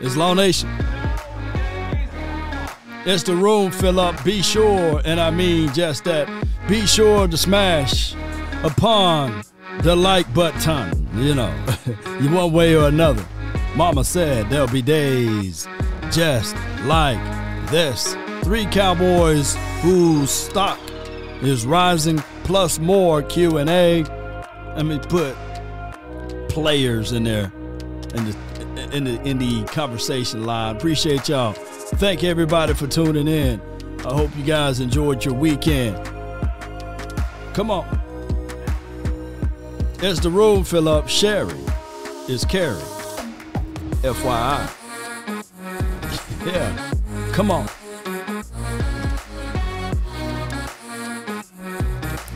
It's Law Nation. It's the room fill up. Be sure, and I mean just that. Be sure to smash upon the like button. You know, you one way or another. Mama said there'll be days just like this. Three cowboys whose stock is rising, plus more Q and A. Let me put players in there in the in the in the conversation line. Appreciate y'all. Thank everybody for tuning in. I hope you guys enjoyed your weekend. Come on. As the room fill up, Sherry is Carrie. FYI. Yeah. Come on.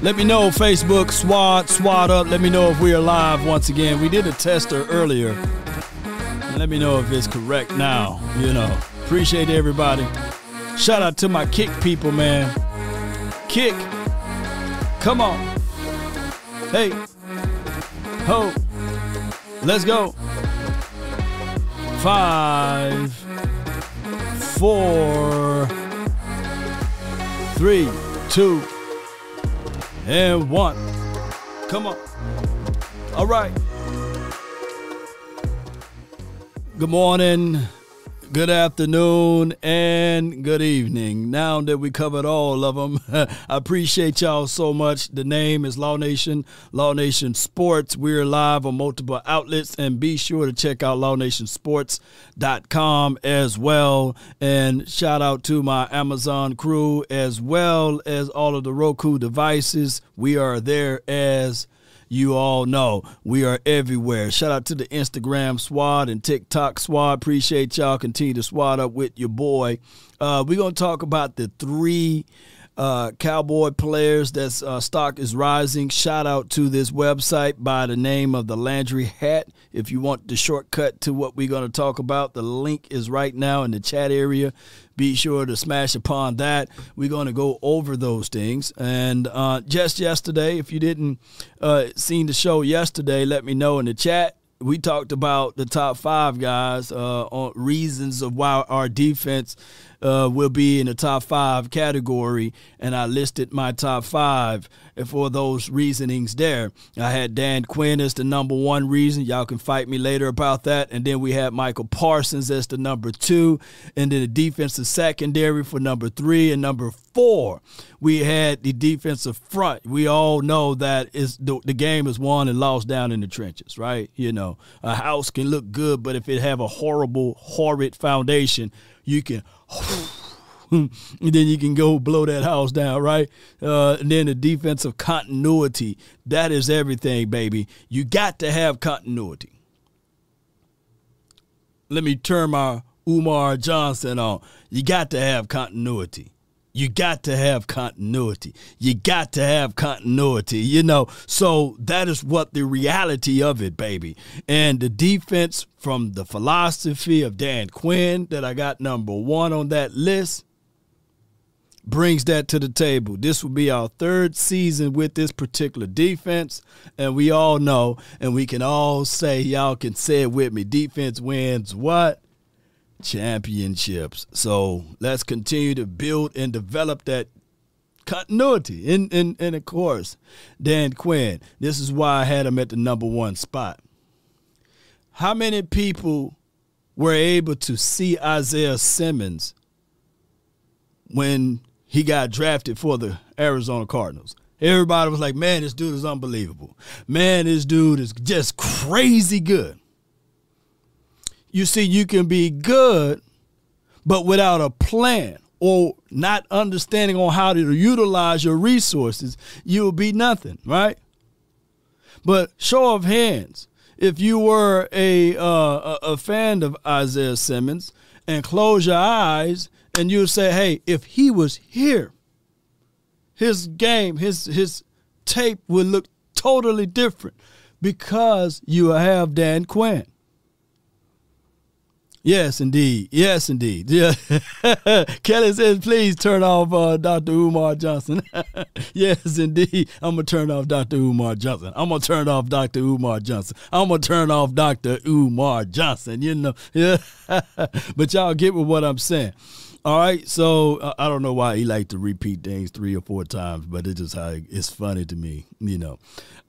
Let me know Facebook, SWAT, SWAT up. Let me know if we are live once again. We did a tester earlier. Let me know if it's correct now. You know. Appreciate everybody. Shout out to my kick people, man. Kick. Come on. Hey. Ho. Let's go. Five, four, three, two, and one. Come on. All right. Good morning, good afternoon, and good evening. Now that we covered all of them, I appreciate y'all so much. The name is Law Nation, Law Nation Sports. We're live on multiple outlets, and be sure to check out lawnationsports.com as well. And shout out to my Amazon crew as well as all of the Roku devices. We are there as you all know we are everywhere. Shout out to the Instagram squad and TikTok squad. Appreciate y'all. Continue to swat up with your boy. Uh, we're going to talk about the three uh, cowboy players that's uh, stock is rising. Shout out to this website by the name of the Landry Hat. If you want the shortcut to what we're going to talk about, the link is right now in the chat area. Be sure to smash upon that. We're going to go over those things. And uh, just yesterday, if you didn't uh, seen the show yesterday, let me know in the chat we talked about the top five guys uh, on reasons of why our defense uh, will be in the top five category, and I listed my top five for those reasonings there. I had Dan Quinn as the number one reason. Y'all can fight me later about that. And then we had Micah Parsons as the number two, and then the defensive secondary for number three, and number four, we had the defensive front. We all know that is the, the game is won and lost down in the trenches, right? You know, a house can look good, but if it have a horrible, horrid foundation, you can and then you can go blow that house down, right? Uh, and then the defensive continuity. That is everything, baby. You got to have continuity. Let me turn my Umar Johnson on. You got to have continuity. You got to have continuity. You got to have continuity, you know. So that is what the reality of it, baby. And the defense from the philosophy of Dan Quinn, that I got number one on that list, brings that to the table. This will be our third season with this particular defense. And we all know, and we can all say, y'all can say it with me defense wins what? Championships. So let's continue to build and develop that continuity. And, and, and of course, Dan Quinn. This is why I had him at the number one spot. How many people were able to see Isaiah Simmons when he got drafted for the Arizona Cardinals? Everybody was like, man, this dude is unbelievable. Man, this dude is just crazy good. You see, you can be good, but without a plan or not understanding on how to utilize your resources, you'll be nothing, right? But show of hands, if you were a uh, a fan of Isaiah Simmons and close your eyes and you say, "Hey, if he was here, his game, his his tape would look totally different because you have Dan Quinn." Yes, indeed. Yes, indeed. Yeah. Kelly says, please turn off uh, Dr. Umar Johnson. yes, indeed. I'm going to turn off Dr. Umar Johnson. I'm going to turn off Dr. Umar Johnson. I'm going to turn off Dr. Umar Johnson. You know, yeah. but y'all get with what I'm saying. All right, so uh, I don't know why he like to repeat things three or four times, but it's just how it's funny to me, you know.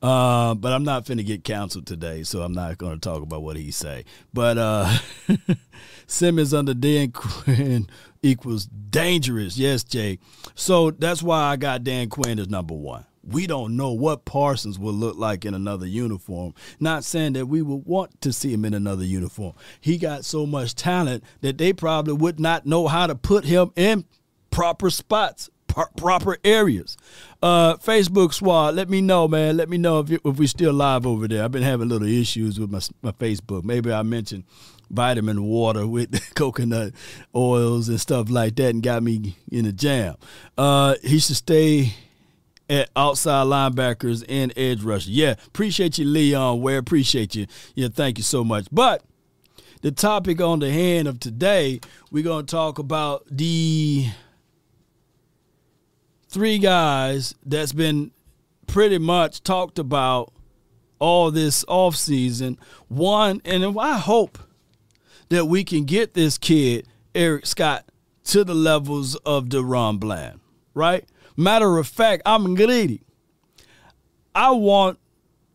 Uh, but I'm not finna get canceled today, so I'm not going to talk about what he say. But uh, Simmons under Dan Quinn equals dangerous. Yes, Jay. So that's why I got Dan Quinn as number one. We don't know what Parsons will look like in another uniform. Not saying that we would want to see him in another uniform. He got so much talent that they probably would not know how to put him in proper spots proper areas. Uh, Facebook squad, let me know, man. Let me know if, if we still live over there. I've been having little issues with my, my Facebook. Maybe I mentioned vitamin water with coconut oils and stuff like that and got me in a jam. Uh, he should stay at outside linebackers and edge rusher. Yeah, appreciate you, Leon Ware. Appreciate you. Yeah, thank you so much. But the topic on the hand of today, we're going to talk about the three guys that's been pretty much talked about all this off season. One, and I hope that we can get this kid, Eric Scott, to the levels of DaRon Bland, right? Matter of fact, I'm greedy. I want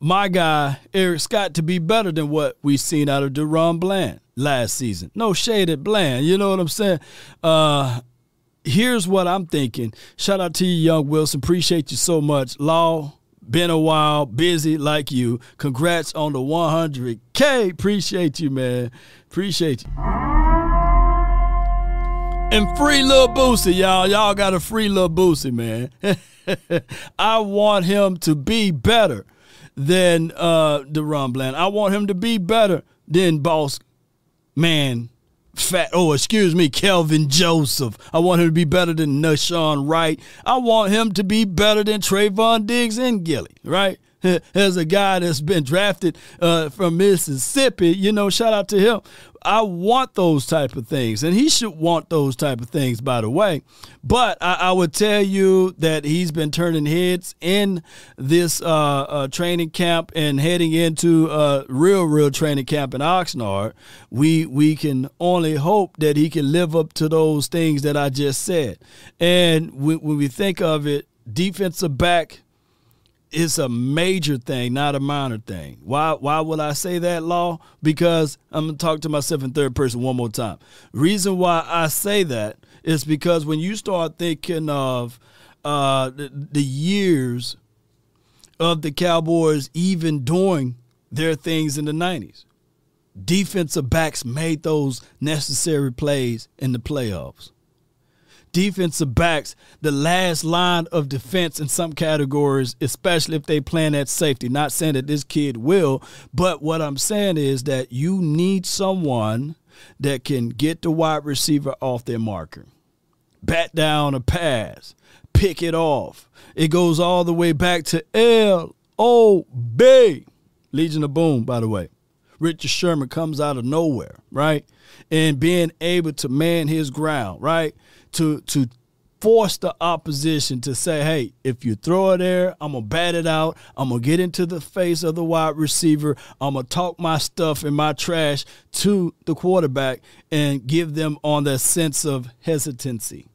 my guy, Eric Scott, to be better than what we've seen out of DaRon Bland last season. No shade at Bland, you know what I'm saying? Uh, here's what I'm thinking. Shout out to you, Young Wilson. Appreciate you so much. Law, been a while, busy like you. Congrats on the 100K. Appreciate you, man. Appreciate you. And free little Boosie, y'all. Y'all got a free little Boosie, man. I want him to be better than uh DaRon Bland. I want him to be better than Boss Man Fat, oh, excuse me, Kelvin Joseph. I want him to be better than Nahshon Wright. I want him to be better than Trevon Diggs and Gilly, right? As a guy that's been drafted uh, from Mississippi, you know, shout out to him. I want those type of things, and he should want those type of things, by the way. But I, I would tell you that he's been turning heads in this uh, uh, training camp and heading into a real, real training camp in Oxnard. We we can only hope that he can live up to those things that I just said. And when, when we think of it, defensive back it's a major thing, not a minor thing. Why why would I say that, Law? Because I'm gonna talk to myself in third person one more time. Reason why I say that is because when you start thinking of uh, the, the years of the Cowboys even doing their things in the 90s, defensive backs made those necessary plays in the playoffs defensive backs the last line of defense in some categories, especially if they plan at safety. Not saying that this kid will, but what I'm saying is that you need someone that can get the wide receiver off their marker, bat down a pass, pick it off. It goes all the way back to L O B. Legion of Boom, by the way. Richard Sherman comes out of nowhere, right? And being able to man his ground, right? To to force the opposition to say, hey, if you throw it there, I'm going to bat it out. I'm going to get into the face of the wide receiver. I'm going to talk my stuff and my trash to the quarterback and give them on that sense of hesitancy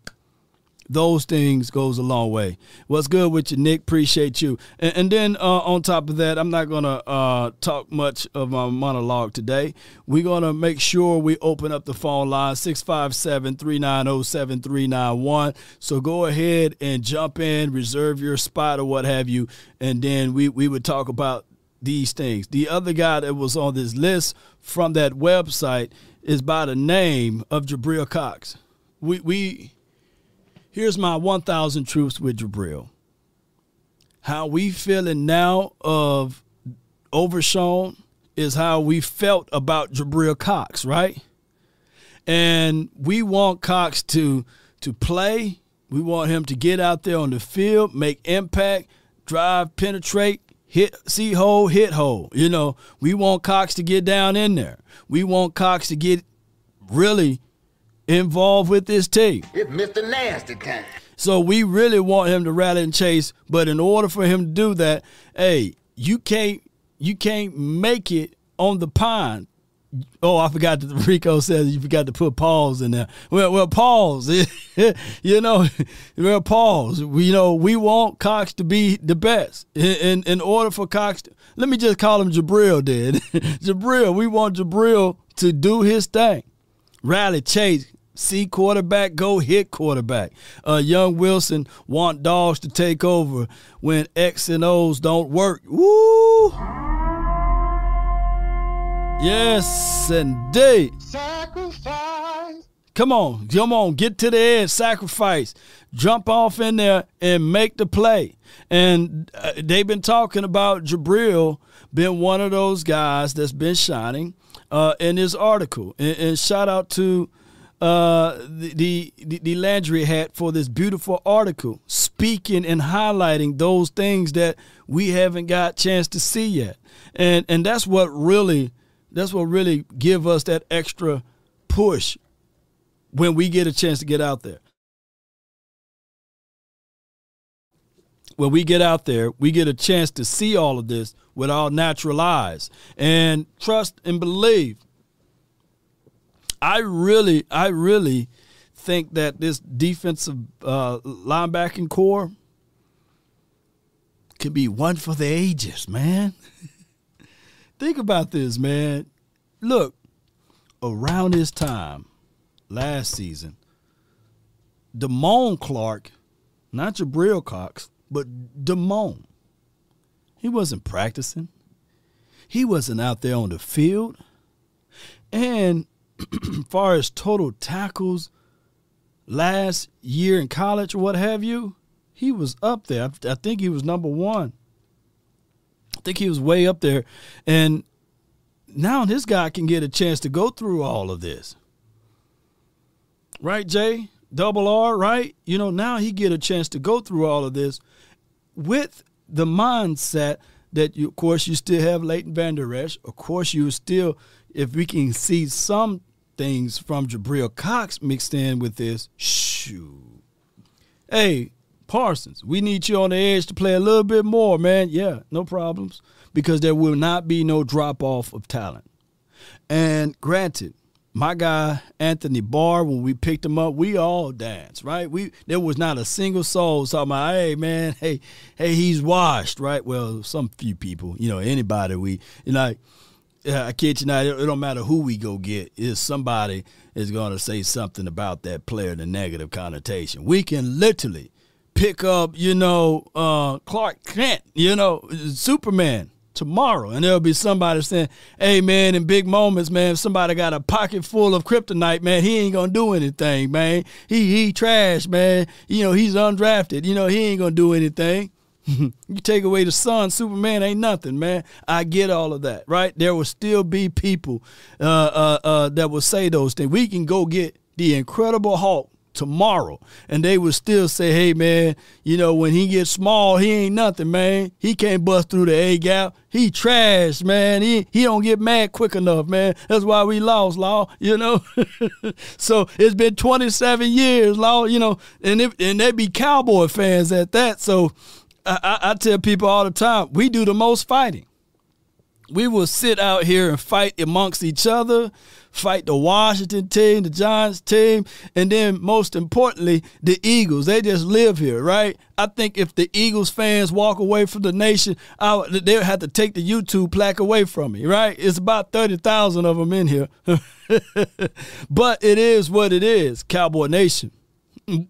those things goes a long way. What's good with you, Nick? Appreciate you. And, and then uh, on top of that, I'm not gonna uh, talk much of my monologue today. We're gonna make sure we open up the phone line 657-390-7391. So go ahead and jump in, reserve your spot or what have you, and then we we would talk about these things. The other guy that was on this list from that website is by the name of Jabril Cox. We we Here's my 1,000 truths with Jabril. How we feeling now of Overshown is how we felt about Jabril Cox, right? And we want Cox to to play. We want him to get out there on the field, make impact, drive, penetrate, hit, see hole, hit hole. You know, we want Cox to get down in there. We want Cox to get really involved with this team. It's Mr. Nasty time. So we really want him to rally and chase, but in order for him to do that, hey, you can't you can't make it on the pond. Oh, I forgot that Rico says you forgot to put pause in there. Well, well, pause. you know, well, pause. We, you know, we want Cox to be the best. In, in, in order for Cox, to, let me just call him Jabril. Did Jabril? We want Jabril to do his thing, rally, chase, see quarterback, go hit quarterback. Uh, young Wilson want dogs to take over when X and O's don't work. Woo! Yes, indeed. Sacrifice. Come on, come on, get to the edge, sacrifice, jump off in there and make the play. And uh, they've been talking about Jabril being one of those guys that's been shining uh, in this article. And, and shout out to uh, the, the the Landry hat for this beautiful article, speaking and highlighting those things that we haven't got chance to see yet, and and that's what really that's what really give us that extra push when we get a chance to get out there. When we get out there, we get a chance to see all of this with our natural eyes and trust and believe I really, I really think that this defensive uh, linebacking core could be one for the ages, man. think about this, man. Look, around this time last season, Damone Clark, not Jabril Cox, but Damone, he wasn't practicing. He wasn't out there on the field. And far as total tackles last year in college what have you, he was up there. I think he was number one. I think he was way up there. And now this guy can get a chance to go through all of this. Right, Jay? Double R, right? You know, now he get a chance to go through all of this with the mindset that you, of course you still have Leighton Vander Esch. Of course you still if we can see some things from Jabril Cox mixed in with this, shoo. Hey, Parsons, we need you on the edge to play a little bit more, man. Yeah, no problems. Because there will not be no drop off of talent. And granted, my guy Anthony Barr, when we picked him up, we all danced, right? We there was not a single soul talking about, hey man, hey, hey, he's washed, right? Well, some few people, you know, anybody we you know I kid you not, it don't matter who we go get, is somebody is going to say something about that player in a negative connotation. We can literally pick up, you know, uh, Clark Kent, you know, Superman tomorrow, and there'll be somebody saying, "Hey, man, in big moments, man, if somebody got a pocket full of kryptonite, man, he ain't gonna do anything, man. He he trash, man. You know, he's undrafted. You know, he ain't gonna do anything." you take away the sun, Superman ain't nothing, man. I get all of that, right? There will still be people uh, uh, uh, that will say those things. We can go get the Incredible Hulk tomorrow, and they would still say, "Hey, man, you know when he gets small, he ain't nothing, man. He can't bust through the A gap. He trash, man. He he don't get mad quick enough, man. That's why we lost, law. You know. so it's been 27 years, law. You know, and and they be Cowboy fans at that. So I, I, tell people all the time, we do the most fighting. We will sit out here and fight amongst each other, fight the Washington team, the Giants team, and then most importantly, the Eagles. They just live here, right? I think if the Eagles fans walk away from the nation, I, they'll have to take the YouTube plaque away from me, right? It's about 30,000 of them in here. but it is what it is, Cowboy Nation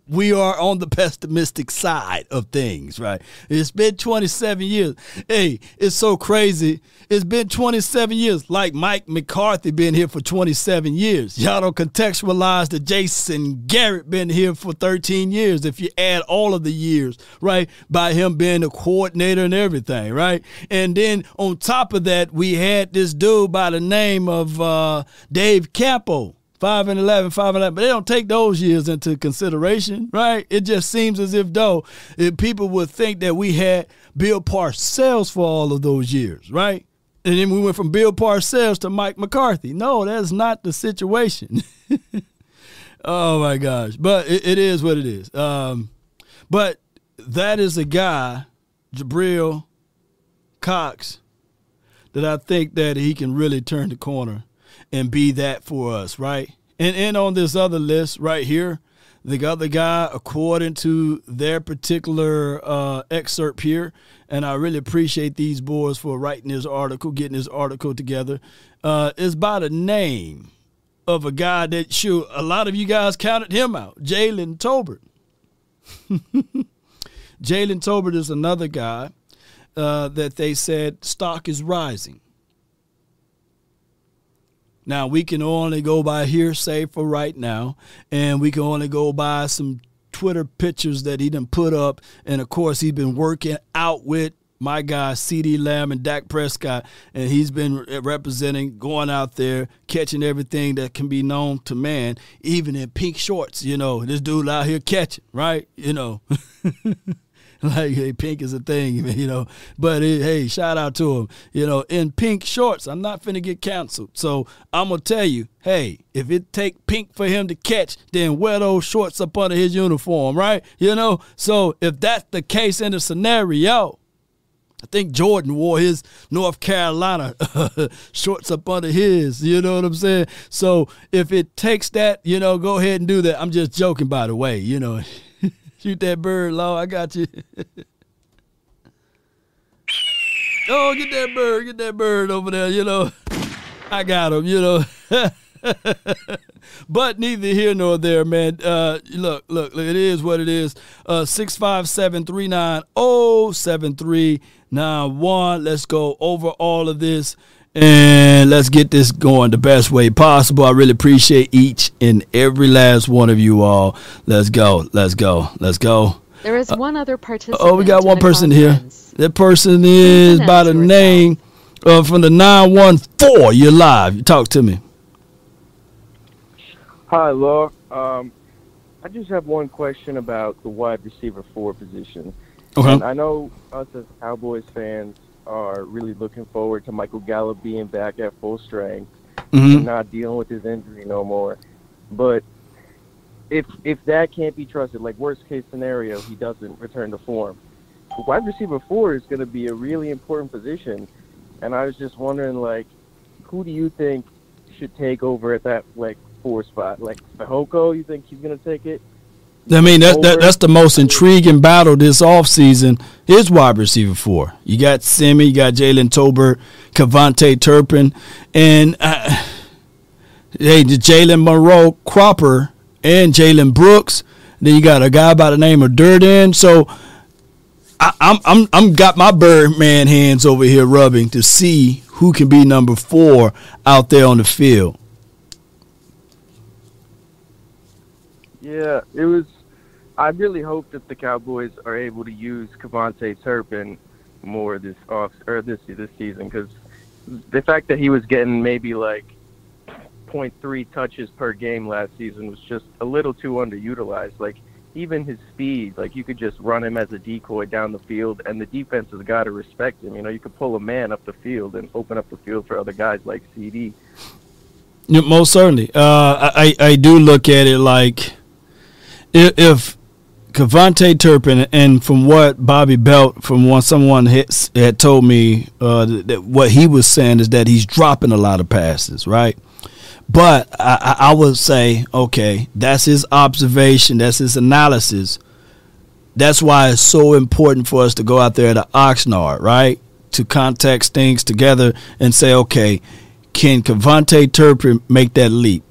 we are on the pessimistic side of things, right? It's been 27 years. Hey, it's so crazy. It's been 27 years, like Mike McCarthy been here for 27 years. Y'all don't contextualize that Jason Garrett been here for 13 years if you add all of the years, right? By him being a coordinator and everything, right? And then on top of that, we had this dude by the name of uh, Dave Campo five and 11, five and 11, but they don't take those years into consideration, right? It just seems as if though if people would think that we had Bill Parcells for all of those years, right? and then we went from Bill Parcells to Mike McCarthy. No, that's not the situation. oh my gosh! But it, it is what it is. Um, but that is a guy, Jabril Cox, that I think that he can really turn the corner and be that for us, right? And and on this other list right here, they got the other guy, according to their particular uh, excerpt here, and I really appreciate these boys for writing this article, getting this article together, uh, is by the name of a guy that shoot a lot of you guys counted him out, Jalen Tolbert. Jalen Tolbert is another guy uh, that they said stock is rising. Now we can only go by hearsay for right now, and we can only go by some Twitter pictures that he done put up, and of course he's been working out with my guy CeeDee Lamb and Dak Prescott, and he's been representing, going out there, catching everything that can be known to man, even in pink shorts. You know, this dude out here catching, right? You know. like hey, pink is a thing, you know. But eh, hey, shout out to him, you know. In pink shorts, I'm not finna get canceled. So I'm gonna tell you, hey, if it take pink for him to catch, then wear those shorts up under his uniform, right? You know. So if that's the case in the scenario. I think Jordan wore his North Carolina shorts up under his. You know what I'm saying? So if it takes that, you know, go ahead and do that. I'm just joking, by the way. You know, Shoot that bird, Law. I got you. oh, get that bird. Get that bird over there. You know, I got him, you know. but neither here nor there, man. Uh, look, look, it is what it is. Uh, 657 390 7391. Let's go over all of this and let's get this going the best way possible. I really appreciate each and every last one of you all. Let's go. Let's go. Let's go. There is one other participant. Oh, we got one person conference. here. That person is by the name uh, from the 914. You're live. You talk to me. Hi, Law. Um, I just have one question about the wide receiver four position. Okay. And I know us as Cowboys fans, are really looking forward to Michael Gallup being back at full strength, mm-hmm. and not dealing with his injury no more. But if if that can't be trusted, like worst case scenario, he doesn't return to form. Wide receiver four is going to be a really important position, and I was just wondering, like, who do you think should take over at that like four spot? Like Fehoko, you think he's going to take it? I mean, that's that, that's the most intriguing battle this offseason is wide receiver four. You got Simi, you got Jalen Tolbert, KaVontae Turpin, and uh, hey, Jalen Moreno-Cropper and Jalen Brooks. Then you got a guy by the name of Durden. So I, I'm I'm I'm got my Birdman hands over here rubbing to see who can be number four out there on the field. Yeah, it was I really hope that the Cowboys are able to use KaVontae Turpin more this off or this this season because the fact that he was getting maybe like 0.3 touches per game last season was just a little too underutilized. Like even his speed, like you could just run him as a decoy down the field, and the defense has got to respect him. You know, you could pull a man up the field and open up the field for other guys like CD. Most certainly. Uh, I I do look at it like if KaVontae Turpin, and from what Bobby Belt, from what someone had, told me, uh, that what he was saying is that he's dropping a lot of passes, right? But I, I would say, okay, that's his observation, that's his analysis. That's why it's so important for us to go out there to Oxnard, right? To context things together and say, okay, can KaVontae Turpin make that leap?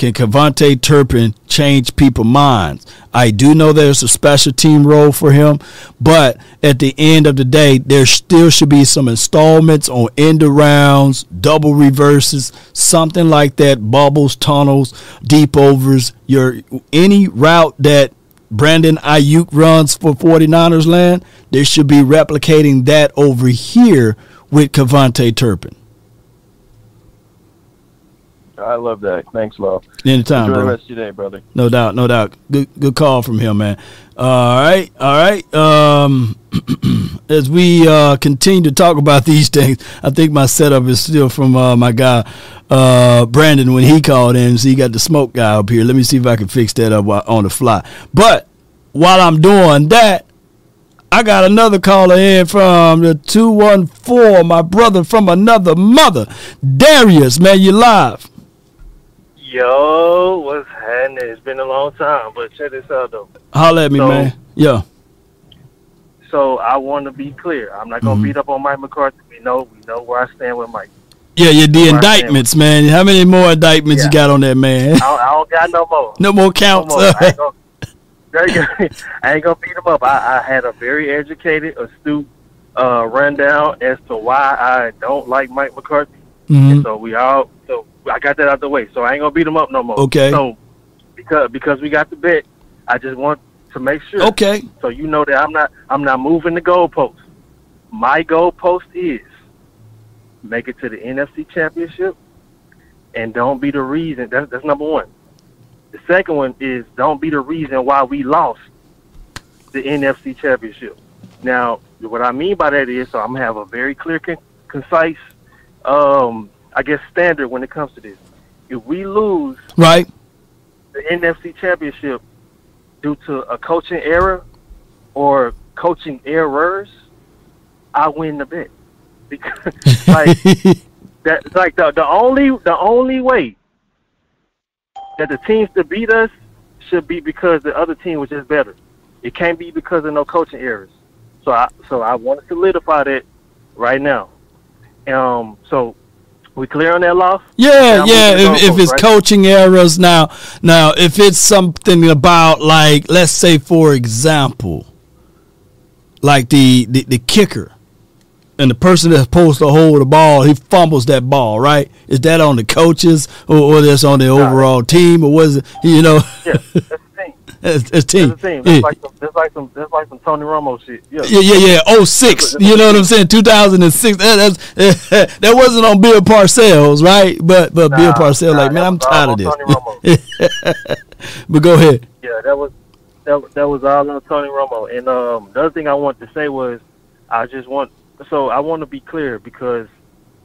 Can KaVontae Turpin change people's minds? I do know there's a special team role for him, but at the end of the day, there still should be some installments on end arounds, double reverses, something like that, bubbles, tunnels, deep overs, your any route that Brandon Aiyuk runs for 49ers land, there should be replicating that over here with KaVontae Turpin. I love that. Thanks, Lo. Anytime, Enjoy bro. the rest of your day, brother. No doubt, no doubt. Good, good call from him, man. All right, all right. Um, as we uh, continue to talk about these things, I think my setup is still from uh, my guy uh, Brandon when he called in. So he got the smoke guy up here. Let me see if I can fix that up on the fly. But while I'm doing that, I got another caller in from the 214, my brother from another mother. Darius, man, you live. Yo, what's happening? It's been a long time, but check this out though. Holla at me, So- man. Yeah. So I want to be clear. I'm not gonna Mhm. beat up on Mike McCarthy. We know, we know where I stand with Mike. Yeah, yeah, the indictments, man. How many more indictments you got on that man? I don't, I don't got no more. No more No counts. more. I ain't gonna, I ain't gonna- I ain't gonna beat him up. I, I had a very educated, astute uh, rundown as to why I don't like Mike McCarthy. Mhm. And so we all, so I got that out the way. So I ain't gonna beat him up no more. Okay. So because because we got the bet, I just want to make sure. Okay. So you know that I'm not I'm not moving the goalpost. My goalpost is make it to the NFC Championship, and don't be the reason. That's that's number one. The second one is don't be the reason why we lost the NFC Championship. Now, what I mean by that is, so I'm gonna have a very clear, con- concise, um, I guess, standard when it comes to this. If we lose Right. the NFC Championship due to a coaching error or coaching errors, I win the bet. Because like that, like the the only the only way that the teams to beat us should be because the other team was just better. It can't be because of no coaching errors. So I so I want to solidify that right now. Um. So we clear on that loss. Yeah, Now yeah. If, if it's right? coaching errors now, now if it's something about like, let's say for example, like the the, the kicker, and the person that's supposed to hold the ball, he fumbles that ball, right? Is that on the coaches or, or that's on the overall team or was it? You know, Yeah, that's it's, it's team. That's the team. Yeah. That's like some, that's like some, that's like some Tony Romo shit. Yeah. Yeah, yeah, yeah. Oh six. You know what I'm saying? 2006. That, that's, that wasn't on Bill Parcells, right? But but Bill Parcells, nah, like, man, I'm tired of this. but go ahead. Yeah, that was that, that was all on Tony Romo. And um, the other thing I wanted to say was, I just want so I want to be clear because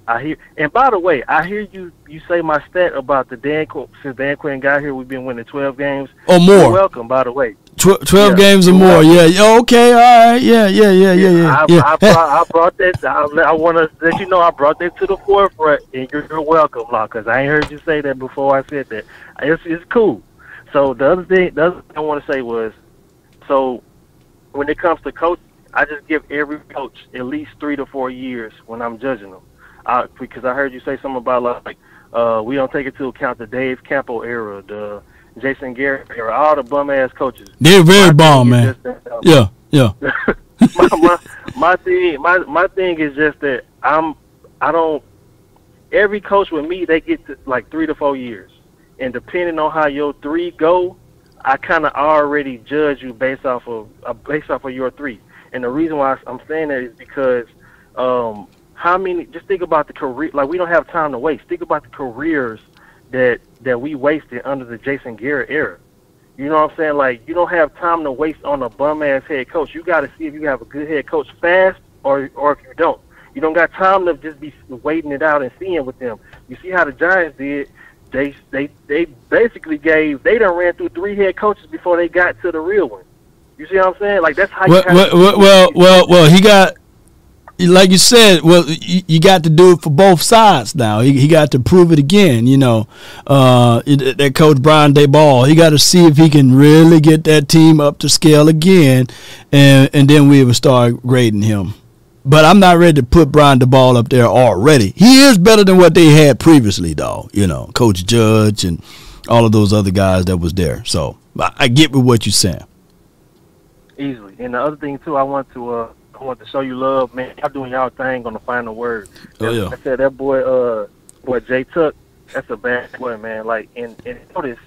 I hear. And by the way, I hear you you say my stat about the Dan Qu- since Dan Quinn got here, we've been winning twelve games. Oh, or You're more. welcome. By the way, Tw- 12 Yeah. games or more. Yeah. yeah. Okay. All right. Yeah. Yeah. Yeah. Yeah. Yeah. I, yeah. I, brought, I brought that. I, I want to let you know I brought that to the forefront, and you're, you're welcome, Law, because I ain't heard you say that before. I said that. It's it's cool. So the other thing, the other thing I want to say was, so when it comes to coach, I just give every coach at least three to four years when I'm judging them, I, because I heard you say something about like uh, we don't take into account the Dave Campo era, the Jason Garrett era, all the bum ass coaches. They're very bomb, man. that, um, Yeah. Yeah. my, my my thing my my thing is just that I'm I don't every coach with me they get to like three to four years, and depending on how your three go, I kind of already judge you based off of uh, based off of your three. And the reason why I'm saying that is because um, how many? Just think about the career. Like we don't have time to waste. Think about the careers that that we wasted under the Jason Garrett era. You know what I'm saying? Like you don't have time to waste on a bum ass head coach. You got to see if you have a good head coach fast, or or if you don't. You don't got time to just be waiting it out and seeing with them. You see how the Giants did? They they they basically gave they done ran through three head coaches before they got to the real one. You see what I'm saying? Like that's how. Well, you well, well, well, well, well, he got, like you said, well, you, you got to do it for both sides now. He, he got to prove it again, you know. Uh, it- that coach Brian Daboll, he got to see if he can really get that team up to scale again, and and then we would start grading him. But I'm not ready to put Brian Daboll up there already. He is better than what they had previously, though. You know, Coach Judge and all of those other guys that was there. So I, I get with what you're saying. easily. And the other thing too, I want to uh, I want to show you love, man. Y'all doing y'all thing on the final word. Oh, yeah. I said that boy, uh, boy Jay Tuck, that's a bad boy, man. Like, and and notice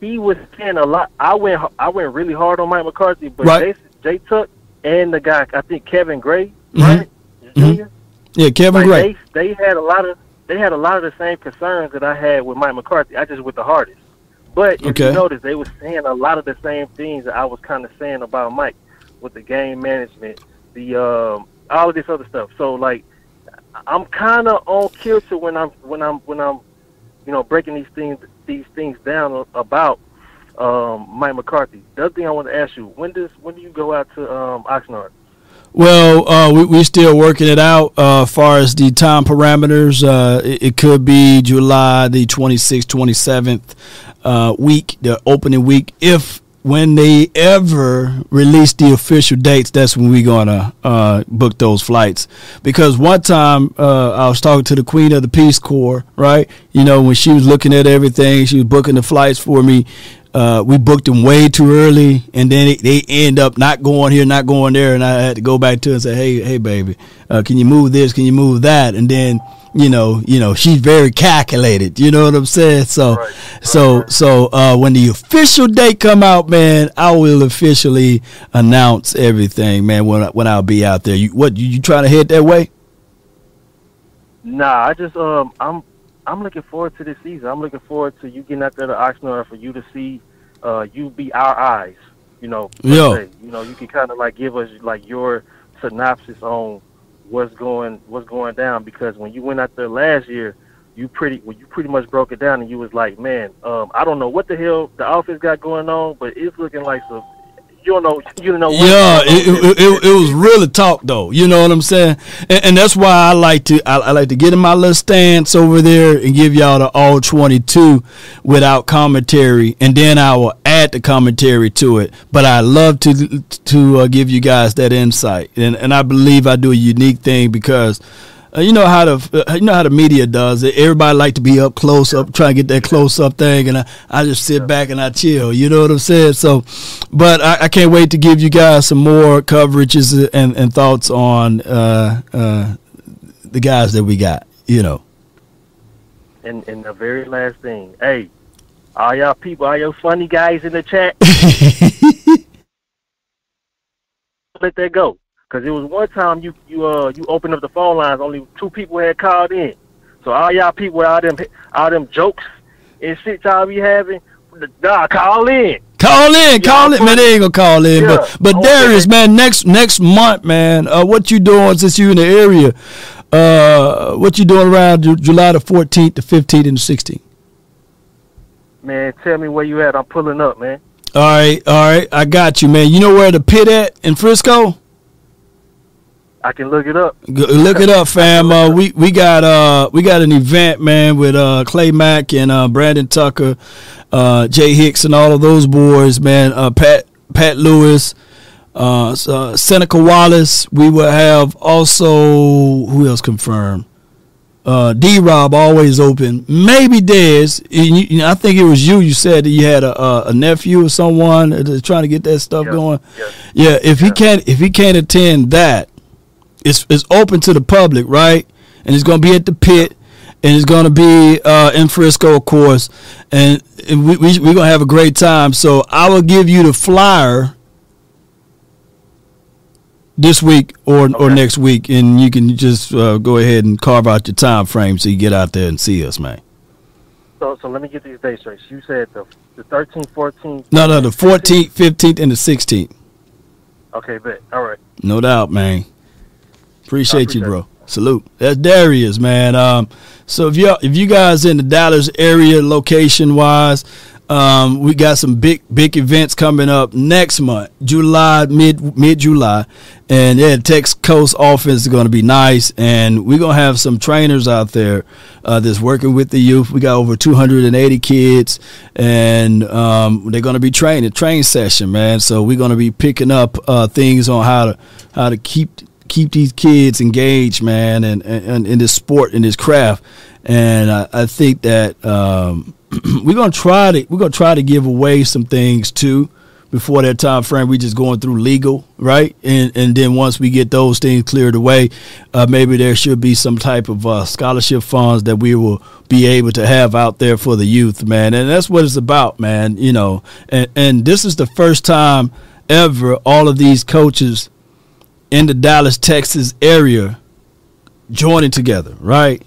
he was saying a lot. I went I went really hard on Mike McCarthy, but Right. Jay, Jay Tuck and the guy I think Kevin Gray, right? Mhm. Yeah, Kevin Like, Gray. They, they had a lot of they had a lot of the same concerns that I had with Mike McCarthy. I just with the hardest. But if Okay. you notice, they were saying a lot of the same things that I was kind of saying about Mike with the game management, the um, all of this other stuff. So like, I'm kind of on kilter when I'm when I'm when I'm, you know, breaking these things these things down about um, Mike McCarthy. The other thing I want to ask you: when does when do you go out to um, Oxnard? Well, uh, we we still working it out uh, as far as the time parameters. Uh, it, it, could be July the 26th, 27th uh, week, the opening week. If when they ever release the official dates, that's when we're gonna uh, book those flights. Because one time uh, I was talking to the Queen of the Peace Corps, right? You know, when she was looking at everything, she was booking the flights for me uh, we booked them way too early, and then they, they, end up not going here, not going there, and I had to go back to her and say, "Hey, hey, baby, uh, can you move this? Can you move that?" And then, you know, you know, she's very calculated. You know what I'm saying? So, right. so, right. so uh, when the official date come out, man, I will officially announce everything, man. When when I'll be out there, you, what you, you trying to head that way? Nah, I just um, I'm I'm looking forward to this season. I'm looking forward to you getting out there to Oxnard for you to see uh, you be our eyes. You know, yeah. You know, you can kind of like give us like your synopsis on what's going what's going down because when you went out there last year, you pretty well, you pretty much broke it down and you was like, man, um, I don't know what the hell the office got going on, but it's looking like some you know. You know. Yeah, it, it, it, it, was really talk though. You know what I'm saying? And, and that's why I like to I, I, like to get in my little stance over there and give y'all the all 22 without commentary, and then I will add the commentary to it. But I love to to uh, give you guys that insight, and and I believe I do a unique thing because uh, you know how the uh, you know how the media does it. Everybody like to be up close, up trying to get that close up thing, and I, I just sit back and I chill. You know what I'm saying? So, but I, I can't wait to give you guys some more coverages and, and thoughts on uh, uh, the guys that we got. You know. And and the very last thing, hey, all y'all people, all y'all funny guys in the chat, let that go. Because it was one time you you uh you opened up the phone lines, only two people had called in. So all y'all people, all them all them jokes and shit y'all be having, nah, call in. Call in, call in, man. They ain't gonna call in, yeah. but but Darius, man, next next month, man, uh, what you doing since you in the area? Uh, what you doing around July the 14th, the 15th, and the 16th? Man, tell me where you at. I'm pulling up, man. All right, all right, I got you, man. You know where the pit at in Frisco? I can look it up. Look it up, fam. Uh, we we got uh we got an event, man, with uh Clay Mack and uh Brandon Tucker, uh Jay Hicks and all of those boys, man. Uh Pat Pat Lewis, uh, uh Seneca Wallace. We will have also who else confirmed? Uh, D Rob always open. Maybe Dez. You, I think it was you. You said that you had a, a, a nephew or someone trying to get that stuff going. Yeah. If yeah. he can't if he can't attend that, it's it's open to the public, right? And it's going to be at the pit, and it's going to be uh, in Frisco, of course, and, and we, we we're going to have a great time. So I will give you the flyer this week or okay. or next week, and you can just uh, go ahead and carve out your time frame so you get out there and see us, man. So, so let me get these dates straight. You said the the 13th, 14th. No, no, the 14th, 15th, and the 16th. Okay, bet. All right. No doubt, man. Appreciate, appreciate you, bro. It. Salute. That's Darius, man. Um, so if you if you guys in the Dallas area, location wise, um, we got some big big events coming up next month, July mid mid July, and yeah, Texas Coast offense is going to be nice, and we're gonna have some trainers out there uh, that's working with the youth. We got over 280 kids, and um, they're going to be training train session, man. So we're going to be picking up uh, things on how to how to keep keep these kids engaged, man, and, and, in this sport, in this craft. And I, I think that um, we're gonna try to we're gonna try to give away some things too before that time frame. We just going through legal, right? And and then once we get those things cleared away, uh, maybe there should be some type of uh, scholarship funds that we will be able to have out there for the youth, man. And that's what it's about, man. You know, and and this is the first time ever all of these coaches in the Dallas, Texas area joining together, right?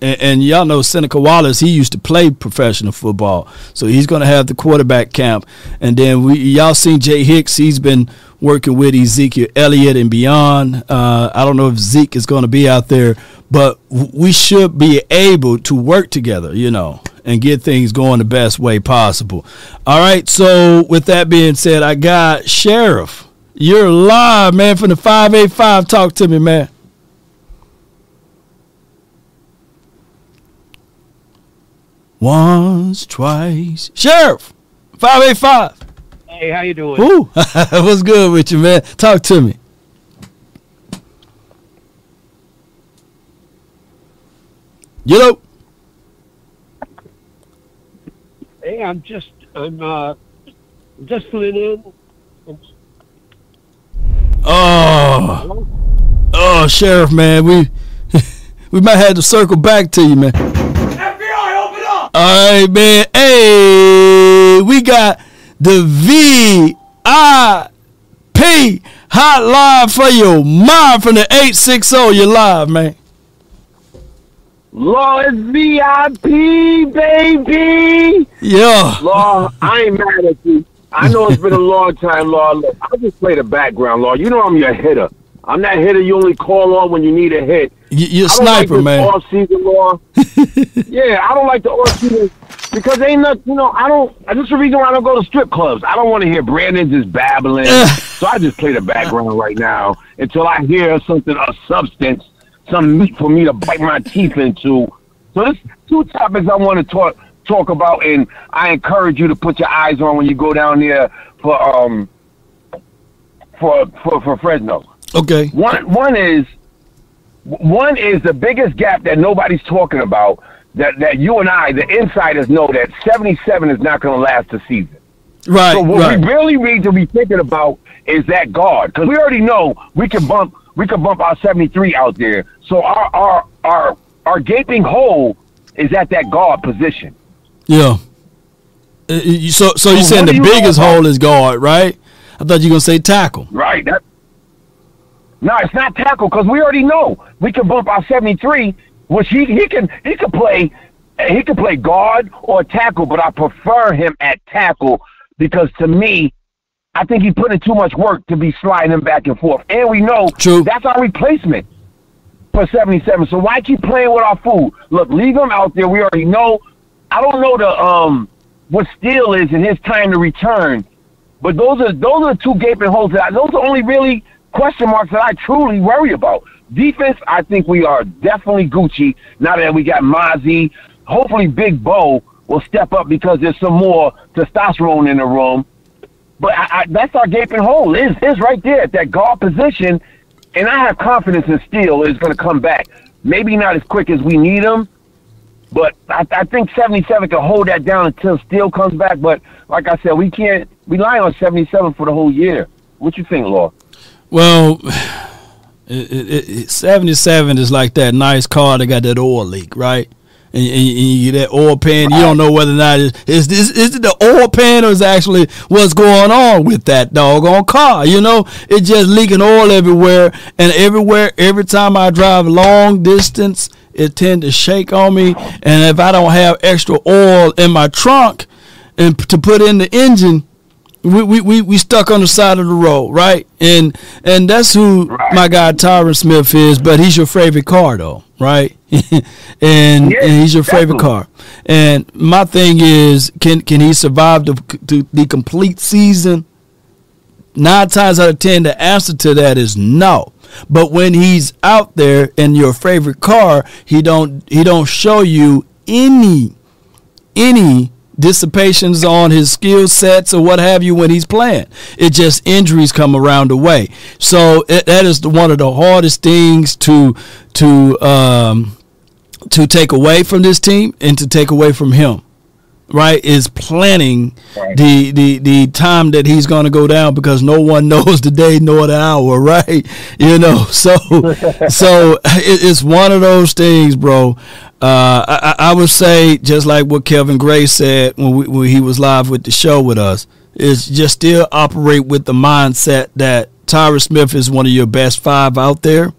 And, and, y'all know Seneca Wallace, he used to play professional football. So he's going to have the quarterback camp. And then we y'all seen Jay Hicks, he's been working with Ezekiel Elliott and beyond. Uh, I don't know if Zeke is going to be out there, but we should be able to work together, you know, and get things going the best way possible. All right. So, with that being said, I got Sheriff. You're live, man, from the 585. Talk to me, man. Once, twice. Sheriff, 585. Hey, how you doing? Woo. What's good with you, man? Talk to me. You know. Hey, I'm just I'm uh just filling in. Oh. Oh, Sheriff, man, we we might have to circle back to you, man. FBI, open up! All right, man. Hey, we got the VIP hotline for your mom from the 860. You're live, man. Law is VIP, baby. Yeah. Law, I ain't mad at you. I know it's been a long time, Law. Look, I'll just play the background, Law. You know I'm your hitter. I'm that hitter you only call on when you need a hit. You're a sniper, like man. Off season, Law. yeah, I don't like the off season because ain't nothing. You know, I don't. That's the reason why I don't go to strip clubs. I don't want to hear Brandon just babbling. so I just play the background right now until I hear something of substance, some meat for me to bite my teeth into. So there's two topics I want to talk talk about, and I encourage you to put your eyes on when you go down there for um for for for Fresno. Okay. One one is one is the biggest gap that nobody's talking about that that you and I, the insiders, know that 77 is not going to last the season. Right. So what right. we really need to be thinking about is that guard because we already know we can bump we can bump our 73 out there. So our our our our gaping hole is at that guard position. Yeah. Uh, So, so you're So saying the you biggest hole is guard, right? I thought you were gonna say tackle. Right. That. No, it's not tackle because we already know we can bump our seventy three, which he he can he can play he can play guard or tackle, but I prefer him at tackle because to me, I think he put in too much work to be sliding him back and forth, and we know True. that's our replacement for seventy seven. So why keep playing with our food? Look, leave him out there. We already know. I don't know the um what Steele is in his time to return. But those are those are the two gaping holes that I, those are only really question marks that I truly worry about. Defense, I think we are definitely Gucci now that we got Mazi. Hopefully, Big Bo will step up because there's some more testosterone in the room. But I, I, that's our gaping hole. Is is right there at that guard position, and I have confidence in Steele is going to come back. Maybe not as quick as we need him, but I, I think 77 can hold that down until Steele comes back. But like I said, we can't rely on 77 for the whole year. What you think, Law? Well, it, it, it, 77 is like that nice car that got that oil leak, right? And, and, and you get that oil pan, you don't know whether or not it's, is this is it the oil pan or is actually what's going on with that doggone car. You know, it's just leaking oil everywhere and everywhere. Every time I drive long distance, it tend to shake on me. And if I don't have extra oil in my trunk and to put in the engine, we, we, we, we stuck on the side of the road, right? And and that's who my guy Tyron Smith is, but he's your favorite car though, right? and, Yeah, and he's your favorite car. And my thing is, can can he survive the the, the complete season? Nine times out of ten, the answer to that is no. But when he's out there in your favorite car, he don't he don't show you any any dissipations on his skill sets or what have you when he's playing. It just injuries come around the way. So it, that is the, one of the hardest things to to um, to take away from this team and to take away from him. Right is planning the, the the time that he's going to go down because no one knows the day nor the hour, right? You know, so so it, it's one of those things, bro. Uh, I, I would say just like what Kevin Gray said when we, when he was live with the show with us is just still operate with the mindset that Tyron Smith is one of your best five out there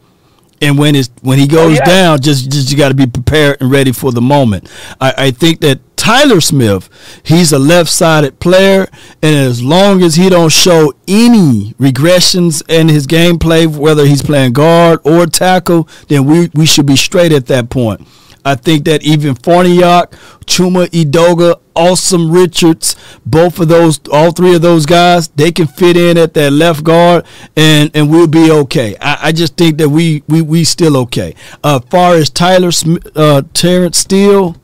And when it's when he oh, goes Oh, yeah. down, just just you got to be prepared and ready for the moment. I, I think that Tyler Smith, he's a left-sided player, and as long as he don't show any regressions in his gameplay, whether he's playing guard or tackle, then we we should be straight at that point. I think that even Forniak, Chuma Edoga, Asim Richards, both of those, all three of those guys, they can fit in at that left guard, and and we'll be okay. I, I just think that we we we still okay. Uh, far as Tyler uh, Terence Steele,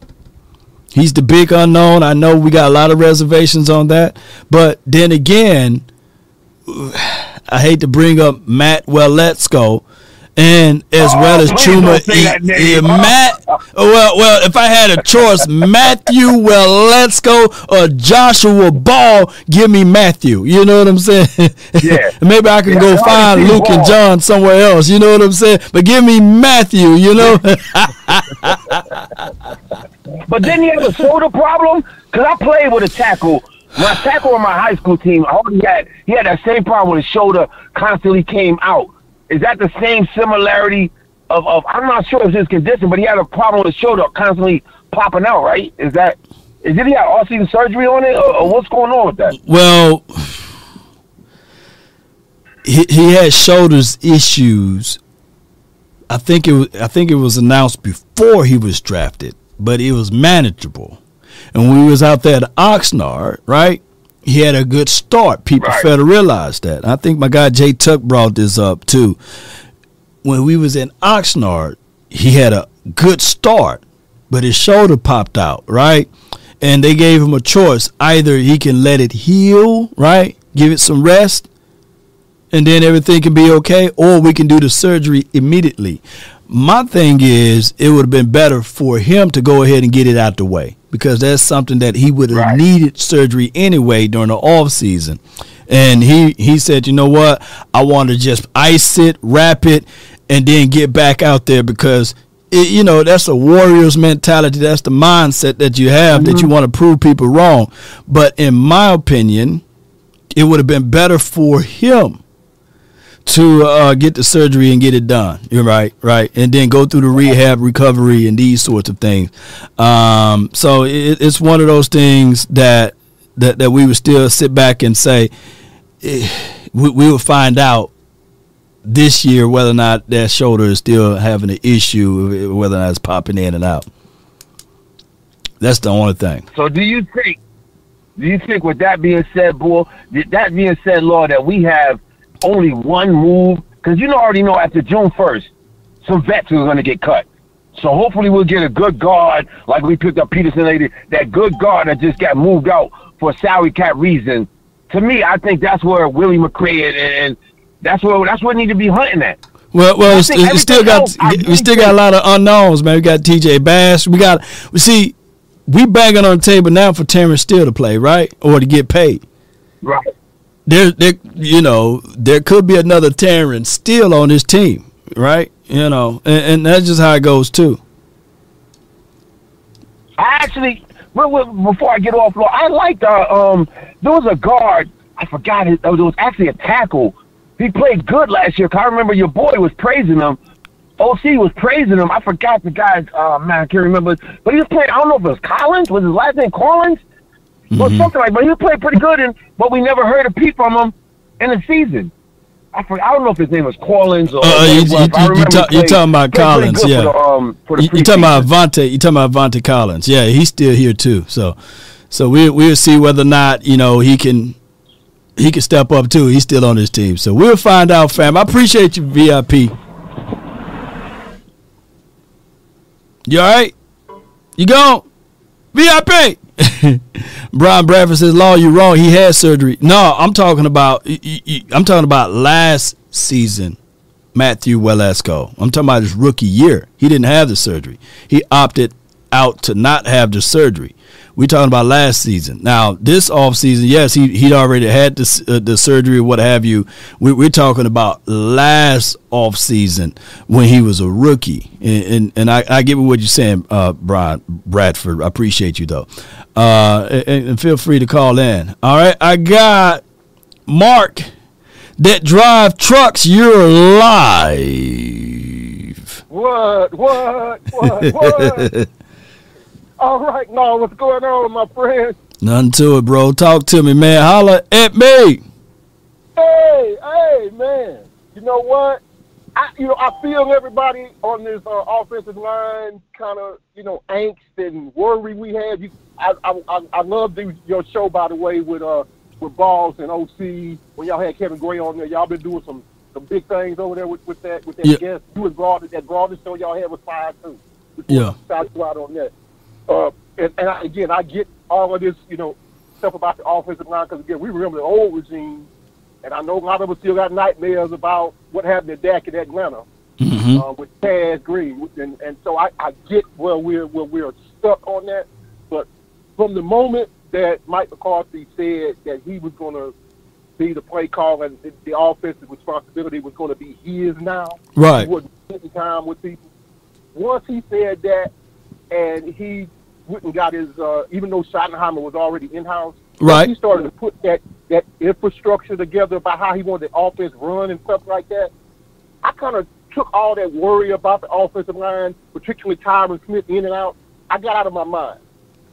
he's the big unknown. I know we got a lot of reservations on that, but then again, I hate to bring up Matt Waletzko, and as Oh, well as Chuma. don't say that E-. E- Matt, oh, well, well, if I had a choice, Matthew Waletzko or Joshua Ball, give me Matthew. You know what I'm saying? Yeah. Maybe I can Yeah, go I find Luke and John somewhere else. You know what I'm saying? But give me Matthew. You know? But then you have a shoulder problem? Because I played with a tackle. My tackle on my high school team, Hardy had he had that same problem with his shoulder constantly came out. Is that the same similarity of, of I'm not sure if his condition, but he had a problem with his shoulder constantly popping out, right? Is that is it he had all season surgery on it or, or what's going on with that? Well, he, he had shoulders issues. I think it was I think it was announced before he was drafted, but it was manageable. And when we was out there at Oxnard, right? He had a good start. People Right. fail to realize that. I think my guy Jay Tuck brought this up too. When we was in Oxnard, he had a good start, but his shoulder popped out, right? And they gave him a choice. Either he can let it heal, right? Give it some rest, and then everything can be okay, or we can do the surgery immediately. My thing is, it would have been better for him to go ahead and get it out the way because that's something that he would have Right. needed surgery anyway during the off season. And he he said, you know what, I want to just ice it, wrap it, and then get back out there because it, you know that's a warrior's mentality. That's the mindset that you have that you mm-hmm. want to prove people wrong. But in my opinion, it would have been better for him to uh, get the surgery and get it done. You're right, right, and then go through the rehab, recovery, and these sorts of things. Um, so it, it's one of those things that that that we would still sit back and say eh, we, we will find out this year whether or not that shoulder is still having an issue, whether or not it's popping in and out. That's the only thing. So do you think do you think with that being said, th- that being said, Law, that we have only one move? Because you know already know after June first, some vets are gonna get cut. So hopefully we'll get a good guard like we picked up Peterson lady, that good guard that just got moved out for salary cap reason. To me, I think that's where Willie McRae and, and that's where that's we need to be hunting at. Well, well, it's, it's still got else, we still got a lot of unknowns, man. We got T.J. Bass. We got we see we banging on the table now for Terence Steele to play, right, or to get paid. Right. There, there, you know, there could be another Terrence still on this team, right? You know, and, and that's just how it goes too. I actually, before I get off, I liked uh, um, there was a guard. I forgot it. It was actually a tackle. He played good last year. I remember your boy was praising him. OC was praising him. I forgot the guy's. Uh, man, I can't remember. But he was playing. I don't know if it was Collins. Was his last name Collins? Or something like. But he played pretty good, and but we never heard a peep from him in the season. I forgot, I don't know if his name was Collins or. Uh, what you- you- you- you remember talk- you played- talking about Collins, yeah. For the, um, for the You, you talking about Vontae? You're talking about Vontae Collins? Yeah, he's still here too. So, so we we'll see whether or not you know he can he can step up too. He's still on this team, so we'll find out, fam. I appreciate you, VIP. You all right? You go, VIP. Brian Bradford says, "Law, you're wrong. He had surgery. No, I'm talking about. I'm talking about last season. Matthew Waletzko. I'm talking about his rookie year. He didn't have the surgery. He opted out to not have the surgery. We're talking about last season. Now, this off season, yes, he he'd already had the, uh, the surgery, what have you. We, we're talking about last off season when he was a rookie. And and, and I, I get what you're saying, uh, Brian Bradford. I appreciate you though. Uh, and, and feel free to call in. All right, I got Mark that drive trucks. You're live. What? What? What? What? All right, now what's going on, my friend? Nothing to it, bro. Talk to me, man. Holla at me. Hey, hey, man. You know what? I, you know, I feel everybody on this uh, offensive line kind of, you know, angst and worry we have. You, I, I, I love the, your show, by the way, with uh, with Balls and OC when y'all had Kevin Gray on there. Y'all been doing some some big things over there with, with that with that Yeah. guest. You and Broad that broadest show y'all had was fire too. Yeah. Shout you out on that. Uh, and and I, again, I get all of this, you know, stuff about the offensive line because again, we remember the old regime, and I know a lot of us still got nightmares about what happened to Dak in Atlanta hmm uh, with Chaz Green, and and so I, I get where we're where we're stuck on that, but from the moment that Mike McCarthy said that he was going to be the play caller and the, the offensive responsibility was going to be his now, Right. he wasn't spending time with people. Once he said that, and he went and got his, uh, even though Schottenheimer was already in house, Right. he started to put that that infrastructure together about how he wanted the offense run and stuff like that. I kind of took all that worry about the offensive line, particularly Tyron Smith in and out. I got out of my mind,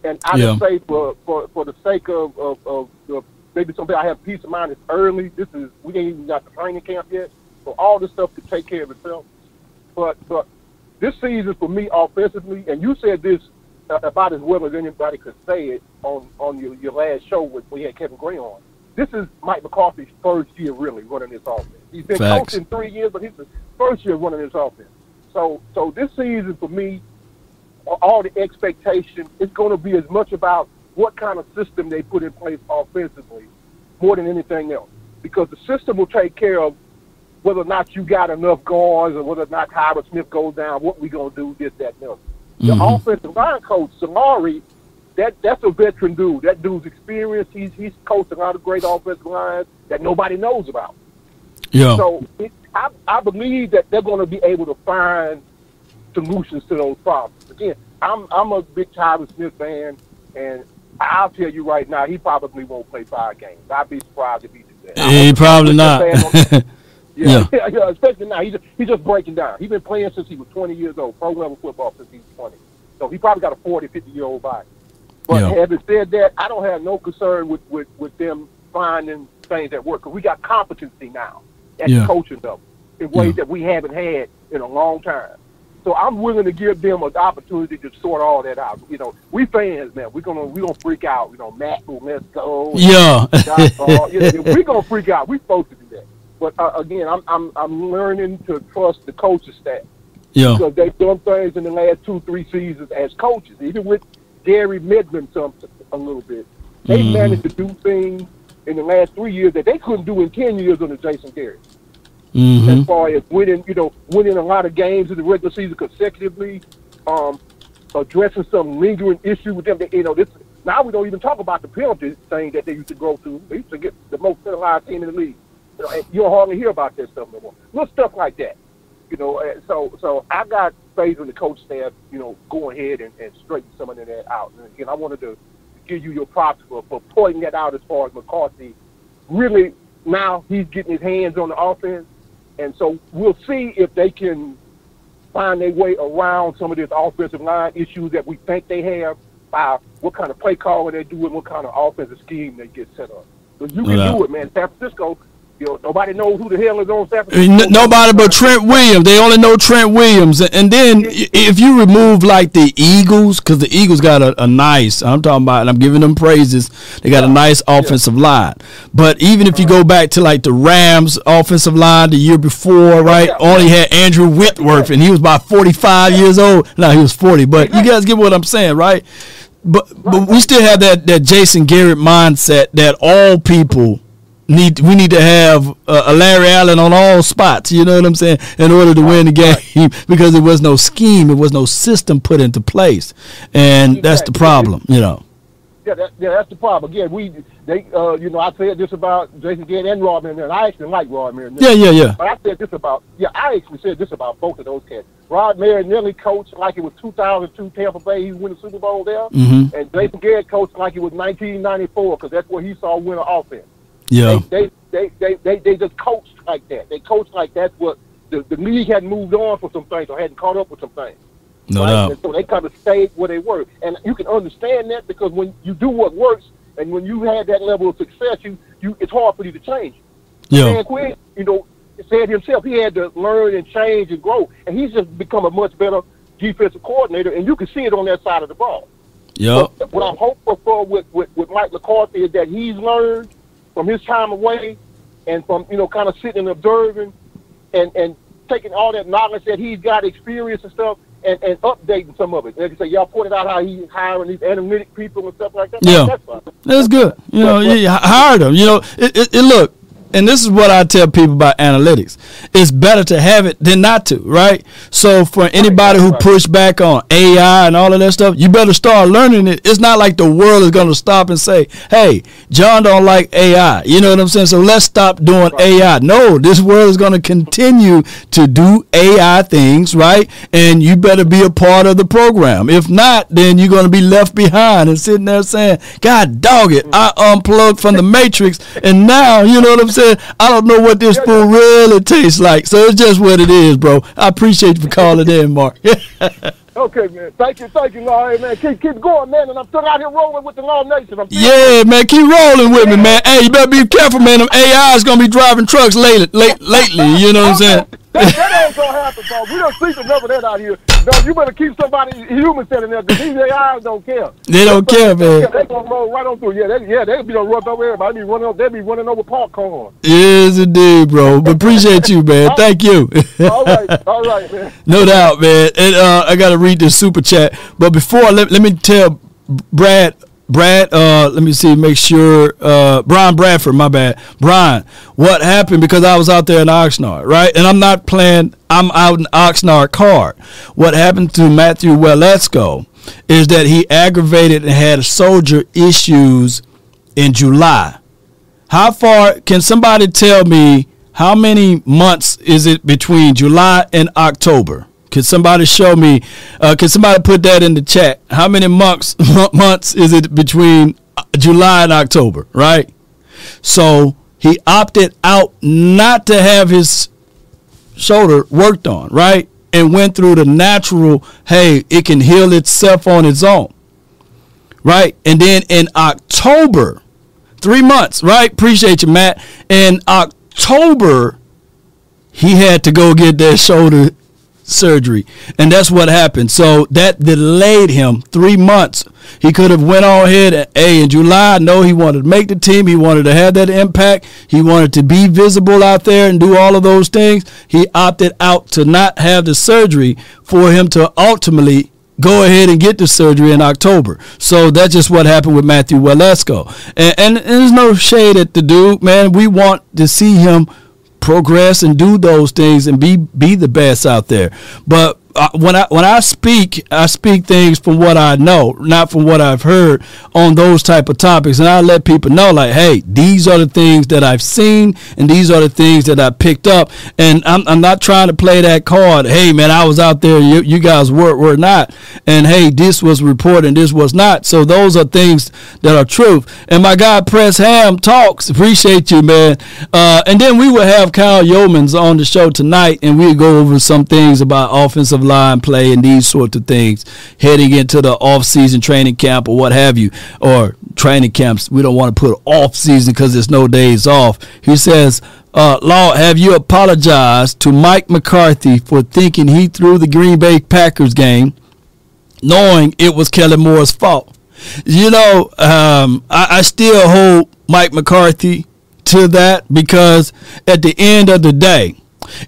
and I Yeah. just say for for for the sake of of, of, of maybe something I have peace of mind. It's early. This is we ain't even got the training camp yet, so all this stuff could take care of itself. But but this season for me offensively, and you said this about as well as anybody could say it on on your, your last show with we had Kevin Gray on. This is Mike McCarthy's first year really running this offense. He's been Facts. coaching three years, but he's the first year running this offense. So so this season for me, all the expectation is going to be as much about what kind of system they put in place offensively more than anything else. Because the system will take care of whether or not you got enough guards or whether or not Tyron Smith goes down, what we going to do, this, that, and the other. The Mhm. offensive line coach, Solari, that, that's a veteran dude. That dude's experienced. He's, he's coached a lot of great offensive lines that nobody knows about. Yeah. So it, I, I believe that they're going to be able to find solutions to those problems. Again, I'm I'm a big Tyler Smith fan, and I'll tell you right now, he probably won't play five games. I'd be surprised if he did that. he probably not. Yeah, Yeah. yeah, especially now. He's just, he's just breaking down. He's been playing since he was 20 years old, pro level football since he was 20. So he probably got a 40, 50 year old body. But Yeah. having said that, I don't have no concern with, with, with them finding things that work because we got competency now at Yeah. the coaching level in ways that we haven't had in a long time. So I'm willing to give them an opportunity to sort all that out. You know, we fans, man, we're gonna we gonna freak out. You know, Matt, let's go. Yeah. You know, we're gonna freak out. We're supposed to. But uh, again, I'm I'm I'm learning to trust the coaching staff yeah. because they've done things in the last two three seasons as coaches. Even with Gary Midland, some a little bit, they Mhm. managed to do things in the last three years that they couldn't do in ten years under Jason Garrett hmm as far as winning, you know, winning a lot of games in the regular season consecutively, um, addressing some lingering issue with them. That, you know, this now we don't even talk about the penalty thing that they used to go through. They used to get the most penalized team in the league. You know, you don't hardly hear about this stuff no more. Little stuff like that. You know, so so I got faith in the coach staff. You know, go ahead and, and straighten some of that out. And again, I wanted to give you your props for, for pointing that out as far as McCarthy. Really, now he's getting his hands on the offense. And so we'll see if they can find their way around some of this offensive line issues that we think they have by what kind of play calling they do and what kind of offensive scheme they get set up. So you can Well, do uh, it, man. San Francisco, you know, nobody knows who the hell is on San uh, N- Nobody but Trent Williams. They only know Trent Williams. And- then if you remove like the Eagles, because the Eagles got a, a nice, I'm talking about, and I'm giving them praises, they got a nice offensive line. But even if you go back to like the Rams offensive line the year before, right, Yeah. only had Andrew Whitworth, and he was about 45 years old. No, he was 40. But you guys get what I'm saying, right? But but we still have that, that Jason Garrett mindset that all people need we need to have uh, a Larry Allen on all spots. You know what I'm saying? In order to win the game, because there was no scheme, there was no system put into place, and that's the problem. You know. Yeah, that, yeah, that's the problem. Again, we they uh, you know I said this about Jason Garrett and Rod Marinelli, and I actually like Rod Marinelli. Yeah, yeah, yeah. But I said this about yeah, I actually said this about both of those cats. Rod Marinelli coached like it was 2002 Tampa Bay. He won the Super Bowl there, Mhm. and Jason Garrett coached like it was 1994 because that's where he saw winner offense. Yeah. They, they, they, they, they, just coached like that. They coached like that's what the, the league hadn't moved on for some things or hadn't caught up with some things. No right? doubt. And so they kind of stayed where they were, and you can understand that because when you do what works, and when you had that level of success, you you it's hard for you to change. Yeah. Dan Quinn, you know, said himself he had to learn and change and grow, and he's just become a much better defensive coordinator, and you can see it on that side of the ball. But what I'm hopeful for with, with, with Mike McCarthy is that he's learned from his time away and from, you know, kind of sitting and observing and, and taking all that knowledge that he's got, experience and stuff, and, and updating some of it. Like I say, y'all pointed out how he's hiring these analytic people and stuff like that. Yeah. That's fine. That's good. You know, you you hire them. You know, it, it, it look, and this is what I tell people about analytics. It's better to have it than not to, right? So for anybody who push back on AI and all of that stuff, you better start learning it. It's not like the world is going to stop and say, "Hey, John don't like AI." You know what I'm saying? So let's stop doing AI. No, this world is going to continue to do AI things, right? And you better be a part of the program. If not, then you're going to be left behind and sitting there saying, "God dog it, I unplugged from the matrix, and now you know what I'm saying. I don't know what this food really tastes like." So it's just what it is, bro. I appreciate you for calling in, Mark. Okay, man. Thank you, thank you, Law. Hey, man, keep, keep going, man. And I'm still out here rolling with the Law Nation. Yeah, man, keep rolling with me, man. Hey, you better be careful, man. Them AI is gonna be driving trucks lately, late, lately. You know what I'm saying? That, that ain't gonna happen, bro. We don't see enough of that out here. No, you better keep somebody human sitting there because these AIs don't care. They don't care, man. They gonna roll right on through. Yeah, they, yeah, they'll be done run over everybody. They be running, they be running over park cars. Yes, indeed, bro. But appreciate you, man. Thank you. All right, all right, man. No doubt, man. And uh, I got to read this super chat. But before, let, let me tell Brad, Brad, uh, let me see, make sure, uh, Brian Bradford, my bad. Brian, what happened because I was out there in Oxnard, right? And I'm not playing, I'm out in Oxnard card. What happened to Matthew Waletzko is that he aggravated and had soldier issues in July. How far can somebody tell me how many months is it between July and October? Can somebody show me? Uh, can somebody put that in the chat? How many months months is it between uh, July and October? Right. So he opted out not to have his shoulder worked on, right, and went through the natural. Hey, it can heal itself on its own, right? And then in October, three months, right? Appreciate you, Matt. In October, he had to go get that shoulder surgery, and that's what happened. So that delayed him three months. He could have went on ahead a in July. No, he wanted to make the team. He wanted to have that impact. He wanted to be visible out there and do all of those things. He opted out to not have the surgery for him to ultimately go ahead and get the surgery in October. So that's just what happened with Matthew Waletzko. And, and, and there's no shade at the dude, man. We want to see him progress and do those things and be be the best out there. But when I when I speak, I speak things from what I know, not from what I've heard on those type of topics. And I let people know, like, hey, these are the things that I've seen, and these are the things that I picked up. And I'm, I'm not trying to play that card. Hey, man, I was out there, you, you guys were were not, and hey, this was reported, and this was not. So those are things that are truth. And my guy Press Ham talks. Appreciate you, man. Uh, and then we will have Kyle Yeomans on the show tonight, and we'll go over some things about offensive line play and these sorts of things heading into the off-season training camp or what have you, or training camps. We don't want to put off-season because there's no days off. He says, uh, Law, have you apologized to Mike McCarthy for thinking he threw the Green Bay Packers game knowing it was Kellen Moore's fault? You know, um, I, I still hold Mike McCarthy to that because at the end of the day,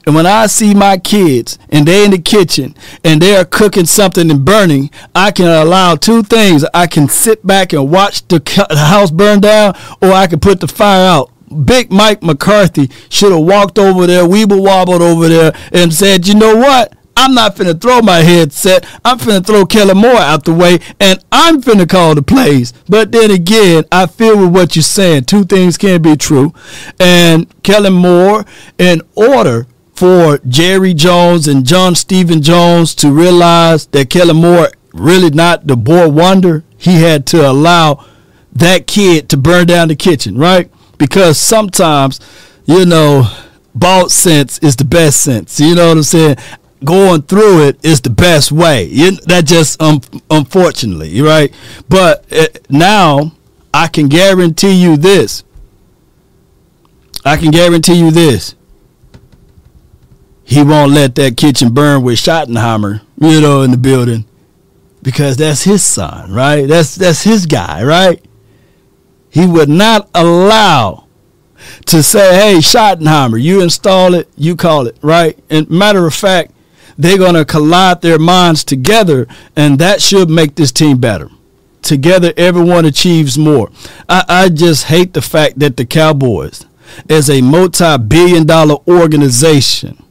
and when I see my kids and they're in the kitchen and they are cooking something and burning, I can allow two things. I can sit back and watch the house burn down, or I can put the fire out. Big Mike McCarthy should have walked over there, weeble wobbled over there, and said, "You know what? I'm not finna throw my headset. I'm finna throw Kellen Moore out the way, and I'm finna call the plays. But then again, I feel with what you're saying. Two things can't be true. And Kellen Moore, in order for Jerry Jones and John Stephen Jones to realize that Kellen Moore really not the boy wonder, he had to allow that kid to burn down the kitchen, right? Because sometimes, you know, bought sense is the best sense. You know what I'm saying? Going through it is the best way. That just um, unfortunately, right? But uh, now I can guarantee you this. I can guarantee you this. He won't let that kitchen burn with Schottenheimer, you know, in the building, because that's his son, right? That's that's his guy, right? He would not allow to say, "Hey, Schottenheimer, you install it, you call it," right? And matter of fact, they're going to collide their minds together, and that should make this team better. Together, everyone achieves more. I, I just hate the fact that the Cowboys, as a multi-billion dollar organization,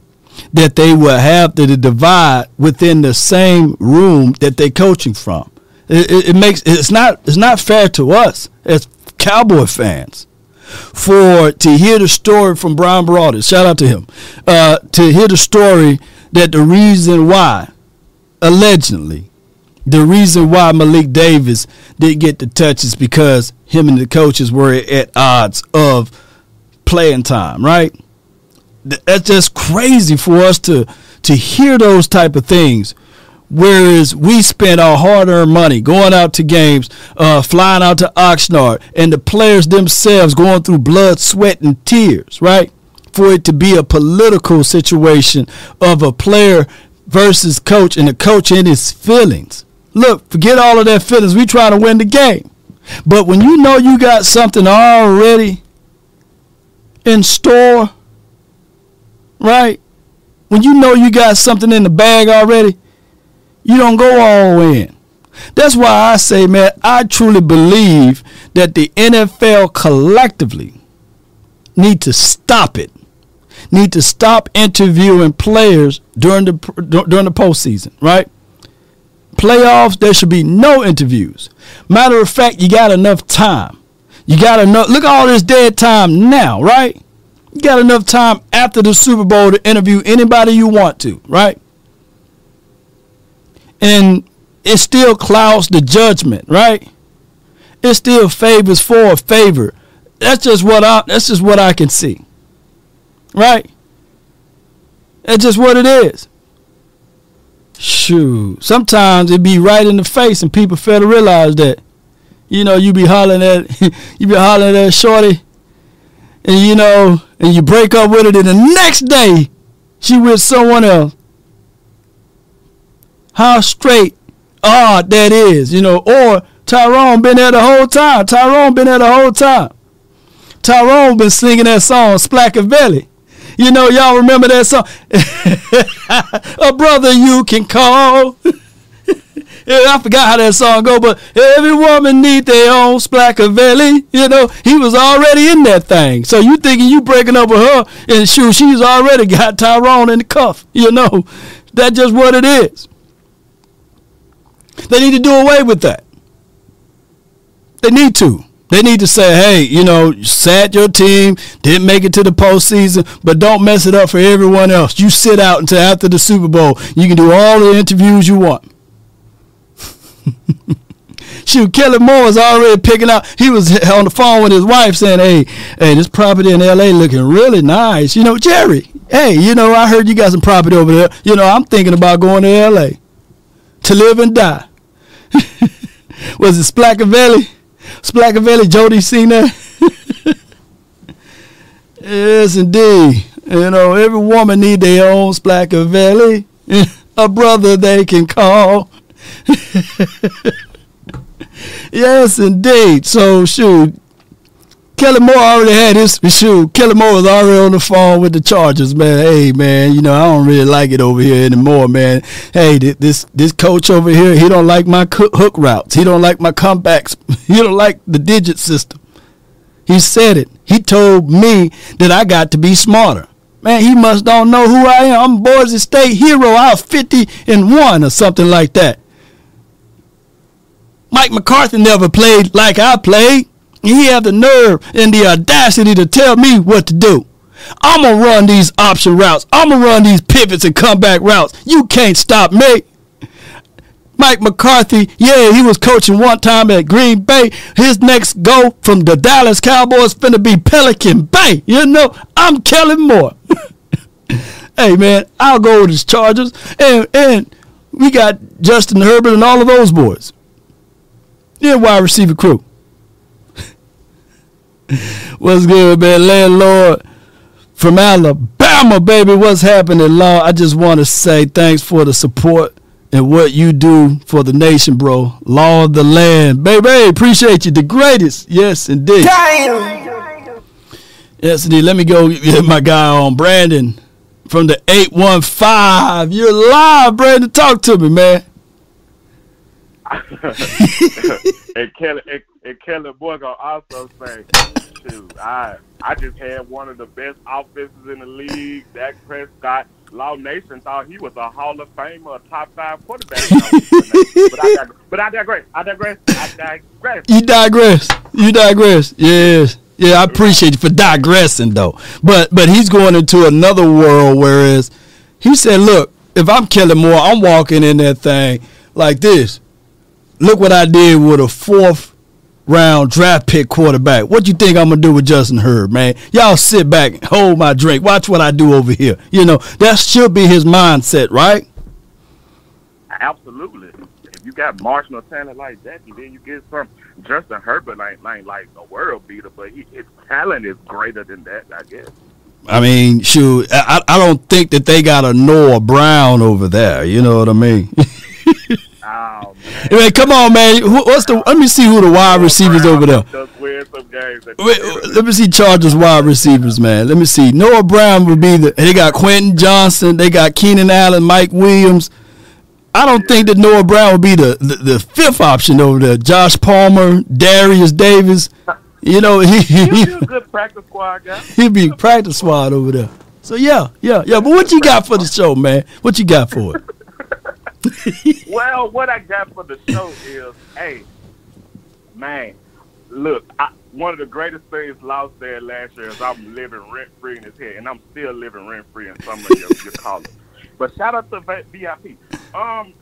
that they will have to divide within the same room that they're coaching from. It, it, it, makes it's not it's not fair to us as Cowboy fans for to hear the story from Brian Broaddus. Shout out to him. Uh, to hear the story that the reason why, allegedly, the reason why Malik Davis didn't get the touches because him and the coaches were at odds of playing time, right? That's just crazy for us to to hear those type of things. Whereas we spend our hard-earned money going out to games, uh, flying out to Oxnard, and the players themselves going through blood, sweat, and tears, right? For it to be a political situation of a player versus coach, and the coach in his feelings. Look, forget all of that feelings. We trying to win the game. But when you know you got something already in store, right? When you know you got something in the bag already, you don't go all in. That's why I say, man, I truly believe that the NFL collectively need to stop it. Need to stop interviewing players during the during the postseason, right? Playoffs, there should be no interviews. Matter of fact, you got enough time. You got enough. Look at all this dead time now, right? You got enough time after the Super Bowl to interview anybody you want to, right? And it still clouds the judgment, right? It still favors for a favor. That's just what I that's just what I can see. Right? That's just what it is. Shoot. Sometimes it be right in the face and people fail to realize that. You know, you be hollering at you be hollering at shorty and you know, and you break up with her, and the next day she with someone else. How straight odd that is, you know, or Tyrone been there the whole time. Tyrone been there the whole time. Tyrone been singing that song, Splackavelli. You know, y'all remember that song? A brother you can call. I forgot how that song go, but every woman need their own Splackavelli. You know, he was already in that thing. So you thinking you breaking up with her, and shoot, she's already got Tyrone in the cuff. You know, that's just what it is. They need to do away with that. They need to. They need to say, hey, you know, sat your team, didn't make it to the postseason, but don't mess it up for everyone else. You sit out until after the Super Bowl. You can do all the interviews you want. Shoot, Kellen Moore was already picking out. He was on the phone with his wife saying, "Hey, hey, this property in L.A. looking really nice. You know, Jerry. Hey, you know, I heard you got some property over there. You know, I'm thinking about going to L.A. to live and die." was it Splackavelli? Splackavelli, Jody seen that? yes, indeed. You know, every woman need their own Splackavelli. A brother they can call. yes, indeed. So, shoot, Kellen Moore already had his shoot. Kellen Moore was already on the phone with the Chargers, man. Hey, man, you know I don't really like it over here anymore, man. Hey, this this coach over here, he don't like my hook routes. He don't like my comebacks. He don't like the digit system. He said it. He told me that I got to be smarter. Man, he must don't know who I am. I'm Boise State hero. I'm 50 and one or something like that. Mike McCarthy never played like I played. He had the nerve and the audacity to tell me what to do. I'm going to run these option routes. I'm going to run these pivots and comeback routes. You can't stop me. Mike McCarthy, yeah, he was coaching one time at Green Bay. His next go from the Dallas Cowboys finna be Pelican Bay. You know, I'm Kellen Moore. hey man, I'll go with his Chargers, and and we got Justin Herbert and all of those boys. Yeah, wide receiver crew. What's good, man? Landlord from Alabama, baby. What's happening, Law? I just want to say thanks for the support and what you do for the nation, bro. Law of the land. Baby, appreciate you. The greatest. Yes, indeed. Damn. Yes, indeed. Let me go get my guy on Brandon from the 815. You're live, Brandon. Talk to me, man. and Kelly and, and Kelly Boy gonna also say, shoot, I I just had one of the best offenses in the league. Dak Prescott Law Nation thought he was a Hall of Famer, a top five quarterback. but, I digress, but I digress. I digress. I digress. You digress. You digress. Yes. Yeah, I appreciate you for digressing though. But but he's going into another world whereas he said, Look, if I'm Kellen Moore, I'm walking in that thing like this. Look what I did with a fourth round draft pick quarterback. What you think I'm gonna do with Justin Herb, man? Y'all sit back, hold my drink, watch what I do over here. You know that should be his mindset, right? Absolutely. If you got marginal talent like that, and then you get some Justin Herbert, ain't, ain't like a world beater, but he, his talent is greater than that, I guess. I mean, shoot, I, I don't think that they got a Noah Brown over there. You know what I mean? Oh, man. come on, man. What's the? Let me see who the wide receivers over there. Wait, let me see Chargers wide receivers, man. Let me see. Noah Brown would be the. They got Quentin Johnston. They got Keenan Allen, Mike Williams. I don't think that Noah Brown would be the, the, the fifth option over there. Josh Palmer, Derius Davis. You know, he, he, be a good practice squad guy. He'd be practice squad over there. So yeah, yeah, yeah. But what you got for the show, man? What you got for it? well, what I got for the show is, hey, man, look, I, one of the greatest things lost there last year is I'm living rent free in his head, and I'm still living rent free in some of your, your callers. But shout out to VIP. Um,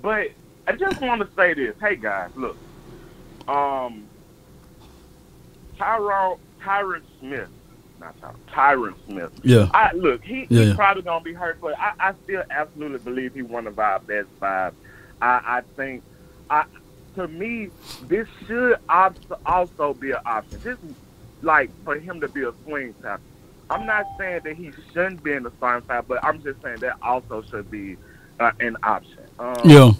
but I just want to say this. Hey guys, look, um, Tyrone Tyron Smith not Tyron Smith. Yeah. I look, he, yeah, he's probably gonna be hurt, but I, I still absolutely believe he's one of our best five. I, I think, I to me, this should also be an option. This like for him to be a swing tackle. I'm not saying that he shouldn't be in the starting five, but I'm just saying that also should be uh, an option. Um, yeah.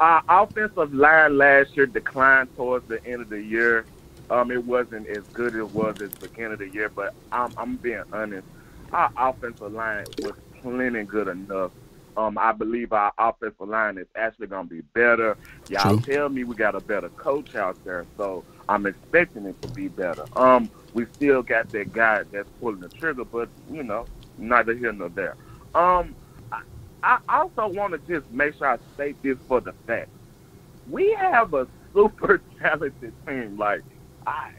Our offensive line last year declined towards the end of the year. Um, it wasn't as good as it was at the beginning of the year, but I'm, I'm being honest. Our offensive line was plenty good enough. Um, I believe our offensive line is actually going to be better. Y'all True. tell me we got a better coach out there, so I'm expecting it to be better. Um, we still got that guy that's pulling the trigger, but you know, neither here nor there. Um, I, I also want to just make sure I state this for the fact we have a super talented team. Like I,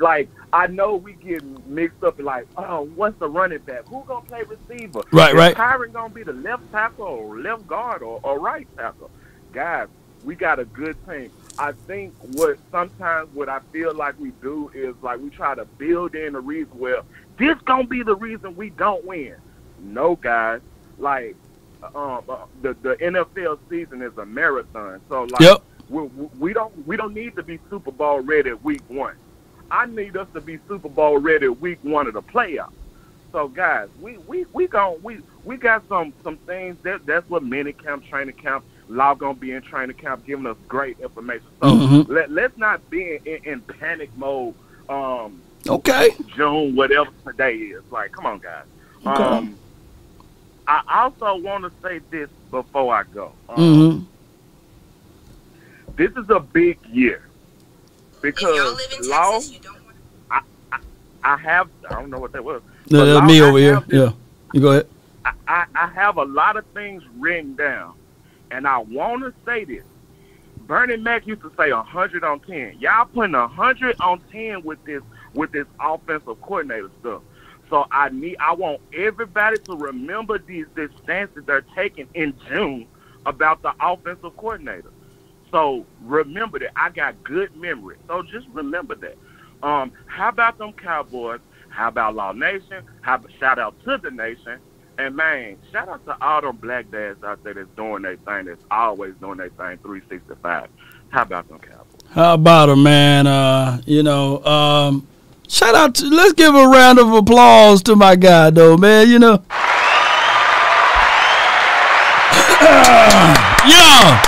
like I know we get mixed up in like, oh, what's the running back? Who gonna play receiver? Right, right. Tyron gonna be the left tackle or left guard or, or right tackle? Guys, we got a good team. I think what sometimes what I feel like we do is like we try to build in the reason. Well, this gonna be the reason we don't win. No, guys. Like um, the the NFL season is a marathon. So like. Yep we, we don't we don't need to be Super Bowl ready at week one. I need us to be Super Bowl ready at week one of the playoffs. So guys, we we we gon' we we got some some things that that's what mini camp, training camp, law gonna be in training camp, giving us great information. So mm-hmm. let let's not be in, in panic mode. Um, okay. June, whatever today is. Like, come on, guys. Okay. Um, I also want to say this before I go. Um, mm-hmm this is a big year because law. Texas, I, I, I have I don't know what that was. Uh, no, that's me over here. This, yeah, you go ahead. I, I have a lot of things written down, and I want to say this. Bernie Mac used to say 100 on 10. Y'all putting 100 on 10 with this with this offensive coordinator stuff. So I need I want everybody to remember these this stance that they're taking in June about the offensive coordinator. So remember that I got good memory. So just remember that. Um, how about them Cowboys? How about Law Nation? How shout out to the nation? And man, shout out to all them black dads out there that's doing their thing, that's always doing their thing 365. How about them Cowboys? How about them, man? Uh, you know, um, shout out to let's give a round of applause to my guy though, man. You know. yeah.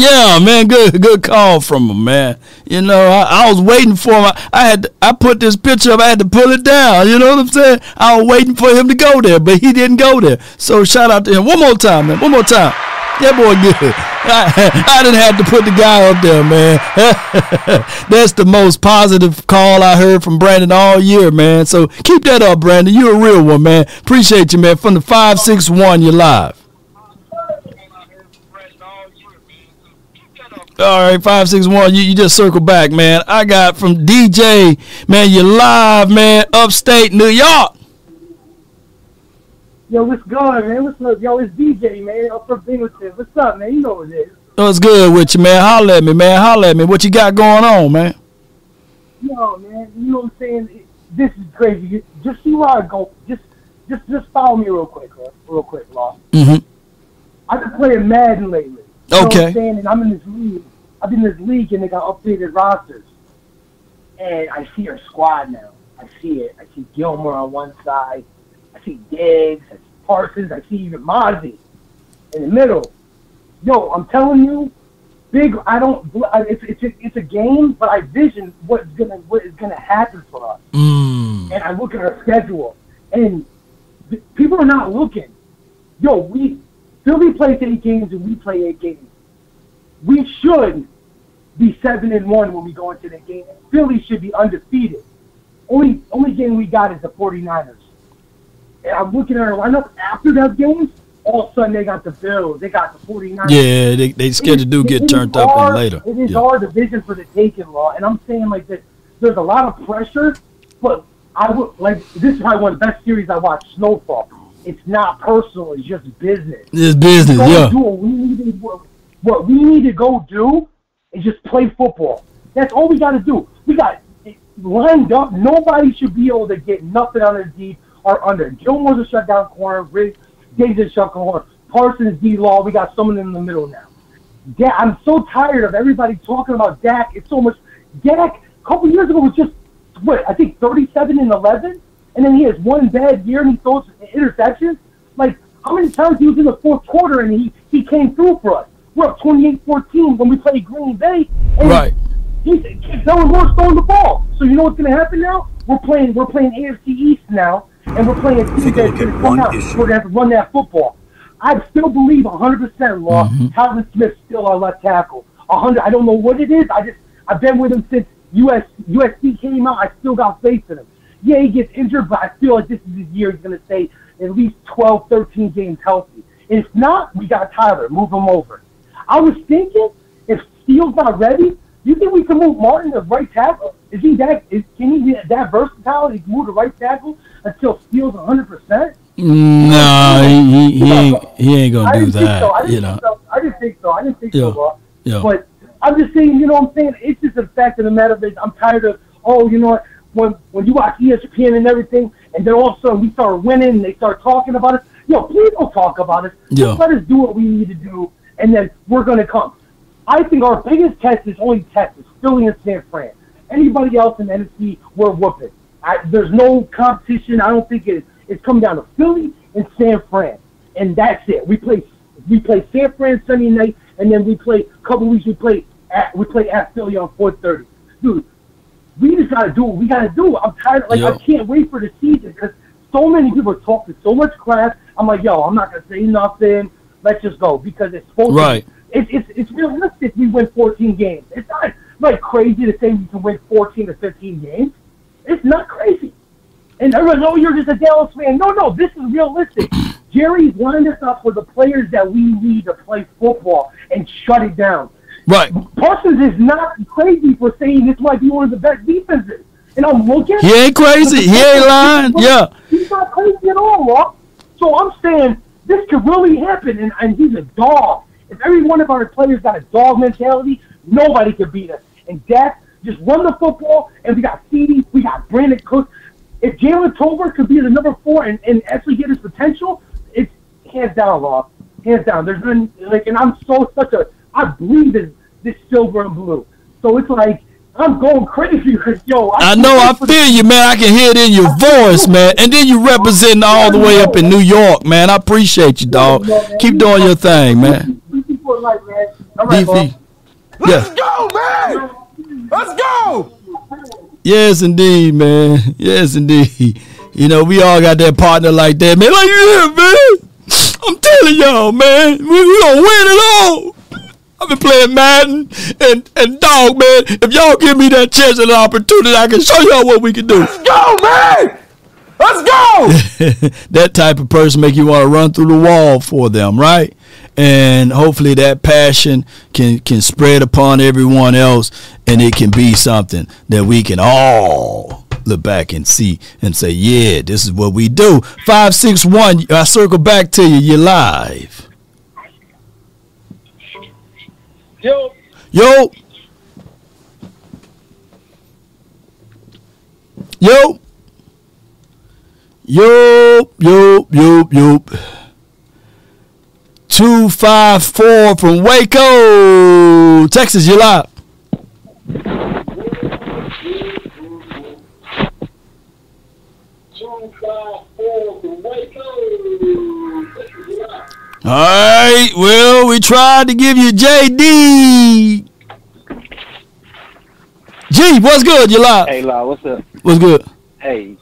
Yeah, man, good good call from him, man. You know, I, I was waiting for him. I, I, had I put this picture up. I had to pull it down. You know what I'm saying? I was waiting for him to go there, but he didn't go there. So shout out to him one more time, man. One more time. Yeah, boy, good. I, I didn't have to put the guy up there, man. That's the most positive call I heard from Brandon all year, man. So keep that up, Brandon. You're a real one, man. Appreciate you, man. From the five six one, you're live. All right, five six one. You, you just circle back, man. I got from DJ, man. You live, man, upstate New York. Yo, what's going, man? What's up? Yo, it's DJ, man. Up from Binghamton. What's up, man? You know what it is. What's good with you, man? Holla at me, man. Holla at me. What you got going on, man? Yo, man. You know what I'm saying? This is crazy. Just see where I go. Just, just, just follow me real quick, real quick, Law. Mm-hmm. I've been playing Madden lately. You know okay. I'm saying? And I'm in this league. I've been in this league, and they got updated rosters. And I see our squad now. I see it. I see Gilmore on one side. I see Diggs. I see Parsons. I see even Mazi in the middle. Yo, I'm telling you, big. I don't. It's it's a, it's a game, but I vision what's gonna what is gonna happen for us. Mm. And I look at our schedule, and people are not looking. Yo, we Philly plays eight games and we play eight games. We should be seven and one when we go into the game. Philly should be undefeated. Only only game we got is the 49ers. And I'm looking at our lineup after that game. All of a sudden, they got the Bills. They got the 49ers. Yeah, they they schedule do get turned up our, later. It is yeah. our division for the taking law, and I'm saying like that. There's a lot of pressure, but I would like this is probably one of the best series I watched. Snowfall. It's not personal. It's just business. It's business. Yeah. do what we need to what, we need to go do is just play football. That's all we got to do. We got lined up. Nobody should be able to get nothing under deep or under. Gilmore's a shutdown corner. Riggs, Diggs is a shutdown corner. Parsons, D. Law. We got someone in the middle now. Dak, I'm so tired of everybody talking about Dak. It's so much. Dak a couple years ago was just what I think 37 and 11, and then he has one bad year and he throws interceptions. Like how many times he was in the fourth quarter and he he came through for us. We're up 28-14 when we play Green Bay. And Right. He's Kellen Moore's throwing the ball. So you know what's going to happen now? We're playing we're playing AFC East now, and we're playing a team that's going to come out. We're going to have to run that football. I still believe 100% law. Mm-hmm. Calvin Smith's still our left tackle. 100. I don't know what it is. I just I've been with him since US USC came out. I still got faith in him. Yeah, he gets injured, but I feel like this is his year. He's going to stay at least 12, 13 games healthy. And if not, we got Tyler. Move him over. I was thinking if Steele's not ready, you think we can move Martin to right tackle? Is he that? Is, can he be that versatile? He can move to right tackle until Steele's 100 percent. No, he, he, he ain't he ain't gonna do didn't think that. so. I didn't You know. think so. I didn't think so. I didn't think Yeah. so. Yeah. But I'm just saying, you know what I'm saying? It's just the fact of the matter is I'm tired of, oh, you know what, when when you watch ESPN and everything, and then all of a sudden we start winning and they start talking about us. Yo, please don't talk about us. Yeah. Just let us do what we need to do, and then we're going to come. I think our biggest test is only Texas, Philly and San Fran. Anybody else in the NFC, we're whooping. I, there's no competition. I don't think it, it's come down to Philly and San Fran, and that's it. We play we play San Fran Sunday night, and then we play a couple weeks. We play at we play at Philly on 4:30. Dude, we just gotta do what we gotta do. I'm tired. Like Yeah. I can't wait for the season because so many people are talking so much crap. I'm like, yo, I'm not gonna say nothing. Let's just go because it's supposed Right. to. It's it's it's realistic. We win 14 games. It's not like crazy to say we can win 14 or 15 games. It's not crazy. And everyone, oh, you're just a Dallas fan. No, no, this is realistic. Jerry's lined us up with the players that we need to play football and shut it down. Right. Parsons is not crazy for saying this might be one of the best defenses. And I'm looking. He ain't crazy. He ain't lying. Yeah. He's not crazy at all, Rock. So I'm saying this could really happen, and, and he's a dog. If every one of our players got a dog mentality, nobody could beat us. And Dak just run the football, and we got CD, we got Brandin Cook. If Jalen Tolbert could be the number four and, and actually get his potential, it's hands down, Ross. Hands down. There's been like, and I'm so such a I believe in this silver and blue. So it's like I'm going crazy because yo. I know, I feel you, man. I can hear it in your voice, man. And then you representing all the way up in New York, man. I appreciate you, dog. Keep doing your thing, man. DV. Let's go, man. Let's go. Yes, indeed, man. Yes, indeed. You know, we all got that partner like that, man. Like, yeah, man. I'm telling y'all, man. We, we gonna win it all. I've been playing Madden and, and dog, man. If y'all give me that chance and an opportunity, I can show y'all what we can do. Let's go, man. Let's go. that type of person make you want to run through the wall for them, right? And hopefully that passion can can spread upon everyone else, and it can be something that we can all look back and see and say, yeah, this is what we do. Five six one. I circle back to you. You're live. Yo. Yo. Yo. Yo, yo, yo, yo. 254 from Waco, Texas. You live. All right. Well, we tried to give you JD. G, what's good? You live. Hey, La, what's up? What's good? Hey,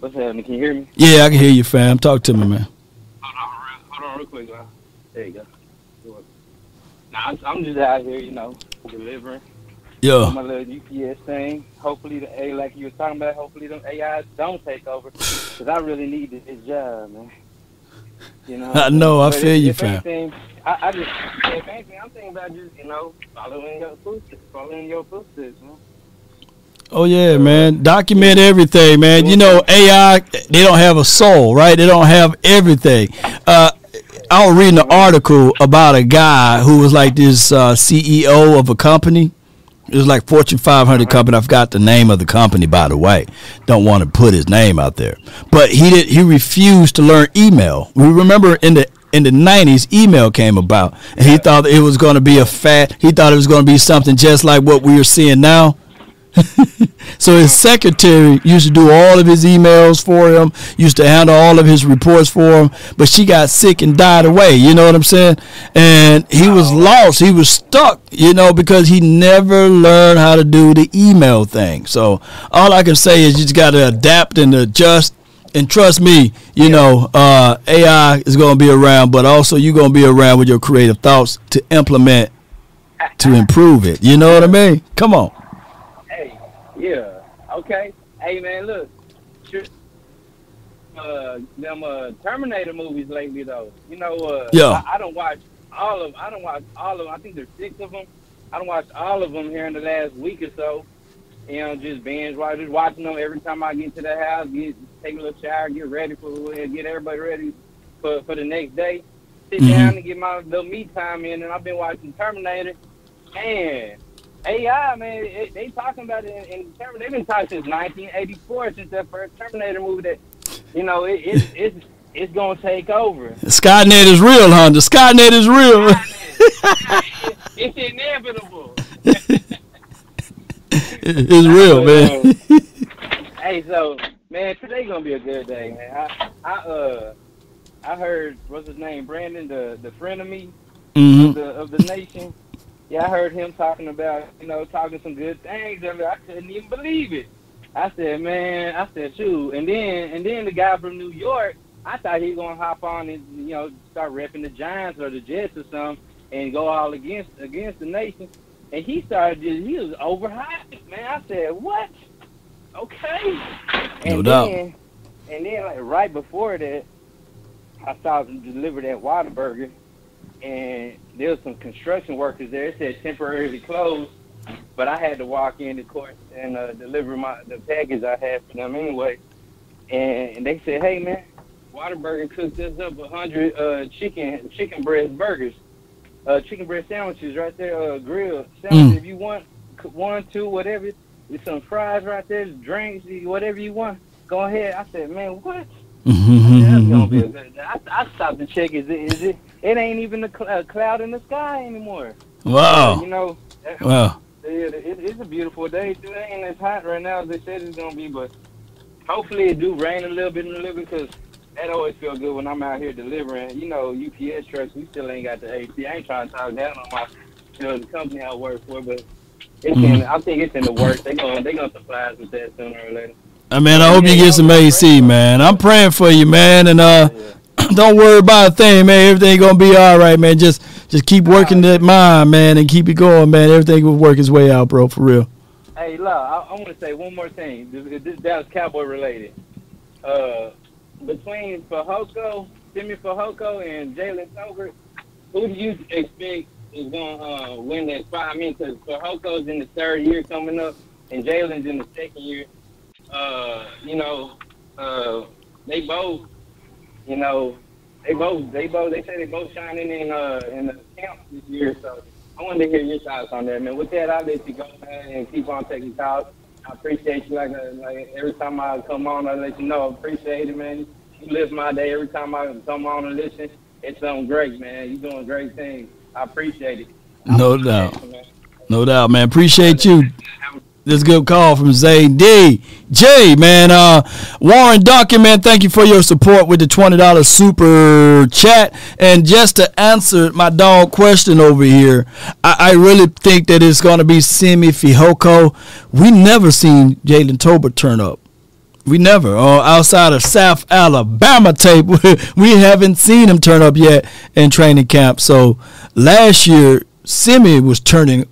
what's happening? Can you hear me? Yeah, I can hear you, fam. Talk to me, man. Hold on, real quick, La. There you go. Nah, I'm, I'm just out here, you know, delivering. Yeah. My little UPS thing. Hopefully, the A, like you were talking about, hopefully them AI don't take over. Because I really need this job, man. You know, I know, I But feel if, you, if fam. Anything, I, I just, if anything, I'm thinking about just, you know, following your footsteps, following your footsteps, man. Oh yeah, man. Document everything, man. You know, AI they don't have a soul, right? They don't have everything. Uh I was reading an article about a guy who was like this uh, CEO of a company. It was like Fortune 500 company. I forgot the name of the company, by the way. Don't want to put his name out there. But he did. He refused to learn email. We remember in the in the 90s, email came about, and he thought it was going to be a fat. He thought it was going to be something just like what we are seeing now. so his secretary used to do all of his emails for him, used to handle all of his reports for him, but she got sick and died away, you know what I'm saying? And he was lost, he was stuck, you know, because he never learned how to do the email thing. So all I can say is you just got to adapt and adjust and trust me, you know, uh, AI is going to be around, but also you're going to be around with your creative thoughts to implement to improve it. You know what I mean? Come on. Yeah, okay. Hey, man, look. Uh, them uh, Terminator movies lately, though. You know, uh, Yeah. I, I don't watch all of. I don't watch all of. I think there's six of them. I don't watch all of them here in the last week or so. You know, just binge watch, just watching them every time I get to the house, get take a little shower, get ready for get everybody ready for for the next day. Sit Mhm. down and get my little me time in, and I've been watching Terminator. And AI, man, it, they talking about it in, in Terminator. They've been talking since 1984, since that first Terminator movie. That you know, it, it, it's it's gonna take over. Skynet is real, huh? The Skynet is real. It's inevitable. it's real, man. hey, so man, today gonna be a good day, man. I, I uh, I heard what's his name, Brandon, the the friend of me Mhm. of the of the nation. Yeah, I heard him talking about you know talking some good things. and I couldn't even believe it. I said, man, I said, shoot, and then and then the guy from New York, I thought he was gonna hop on and you know start repping the Giants or the Jets or something and go all against against the nation. And he started just he was overhyped, man. I said, what? Okay. And No doubt. Then, and then like right before that, I saw them deliver that Whataburger, and there was some construction workers there. It said temporarily closed, but I had to walk in, of course, and uh, deliver my the package I had for them anyway. And, and they said, "Hey man, Whataburger cooked us up a hundred uh, chicken chicken breast burgers, uh, chicken breast sandwiches right there, uh, grilled sandwiches. Mm. If you want one, two, whatever, with some fries right there, drinks, whatever you want, go ahead. I said, man, what? That's gonna be a good. I, I stopped to check. Is it? Is it? It ain't even a cl- uh, cloud in the sky anymore. Wow. Uh, you know. Wow. It, it, it's a beautiful day. too. It ain't as hot right now as they said it's gonna be, but hopefully it do rain a little bit and a little bit because that always feel good when I'm out here delivering. You know, UPS trucks. We still ain't got the AC. I ain't trying to talk down on my, you know, the company I work for, but it's in. Mhm. I think it's in the works. They gonna they gonna supply us with that sooner or later. I mean, I hope you get some AC, man. I'm praying for you, man, and uh, don't worry about a thing, man. Everything gonna be all right, man. Just just keep working that mind, man, and keep it going, man. Everything will work its way out, bro, for real. Hey, La, I, I want to say one more thing. This, this Dallas Cowboy related. Uh, between Fehoko, Simi Fehoko, and Jalen Tolbert, who do you expect is going to uh, win that spot? I mean, because Fehoko's in the third year coming up, and Jalen's in the second year. Uh, you know, uh, they both, you know, they both, they both, they say they both shining in uh in the camp this year. So I wanted to hear your thoughts on that, man. With that, I'll let you go, man, and keep on taking calls. I appreciate you. Like, uh, like every time I come on, I let you know. I appreciate it, man. You lift my day every time I come on and listen. It's something great, man. You're doing great things. I appreciate it. No doubt. No doubt, man. Appreciate you. This good call from Zay D. J, man. Uh, Warren Duncan, man, thank you for your support with the $20 super chat. And just to answer my dog question over here, I, I really think that it's going to be Simi Fehoko. We never seen Jalen Tolbert turn up. We never. Uh, outside of South Alabama tape, we haven't seen him turn up yet in training camp. So last year, Simi was turning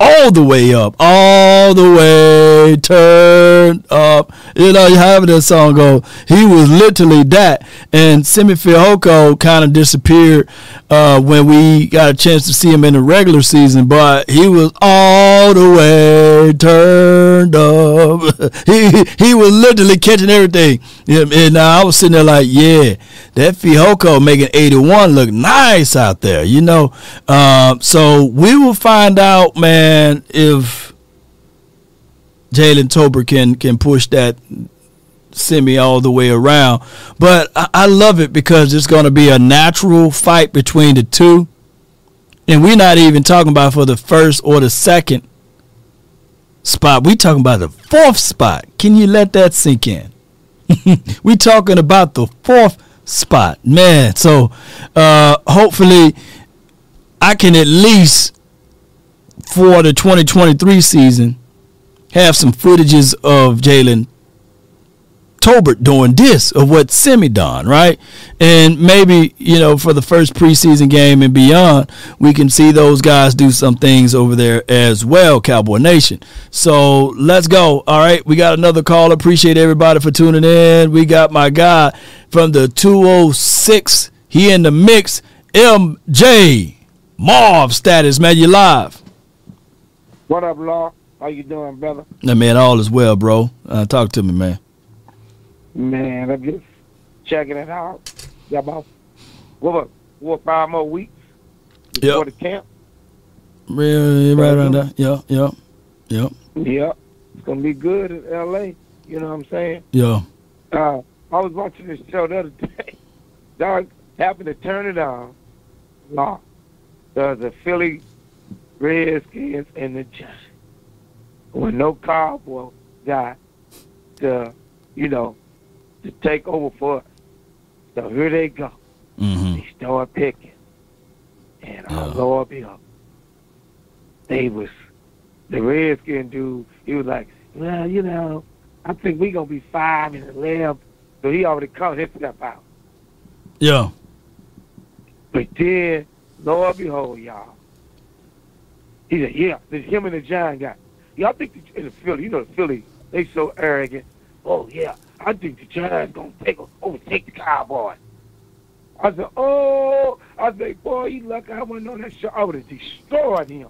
all the way up, all the way turned up. You know, you have that song go. He was literally that, and Simi Fehoko kind of disappeared uh, when we got a chance to see him in the regular season. But he was all the way turned up. he he was literally catching everything. And I was sitting there like, yeah, that Fehoko making 81 look nice out there, you know. Uh, so we will find out, man, if Jalen Tolbert can can push that Simi all the way around. But I, I love it because it's going to be a natural fight between the two, and we're not even talking about for the first or the second spot. We talking about the fourth spot. Can you let that sink in? we talking about the fourth spot, man. So uh, hopefully, I can at least for the 2023 season have some footages of Jalen Tolbert doing this of what Simi done, right? And maybe, you know, for the first preseason game and beyond, we can see those guys do some things over there as well, Cowboy Nation. So let's go. All right. We got another call. Appreciate everybody for tuning in. We got my guy from the 206. He in the mix. MJ Marv status, man. You live. What up, Law? How you doing, brother? Nah, man, all is well, bro. Uh, talk to me, man. Man, I'm just checking it out. Got about what, what five more weeks before Yep. the camp. Really, right around that. Yep, yep, yep, Yeah, it's gonna be good in L.A. You know what I'm saying? yeah. Uh, I was watching this show the other day. Dog happened to turn it on. Law. There's the Philly Redskins and the Giants. When no cowboy guy to, you know, to take over for us. So here they go. Mm-hmm. They start picking. And our Lord be up. They was the Redskin dude, he was like, Well, you know, I think we gonna be five and eleven. So he already called his stuff out. Yeah. But then, Lord behold, y'all. He said, Yeah, it's him and the giant guy. Yeah, I think the, in the Philly, you know the Philly, they so arrogant. Oh yeah, I think the Giants gonna take overtake the Cowboys. I said, oh, I said, boy, you lucky I wasn't on that show. I would have destroyed him.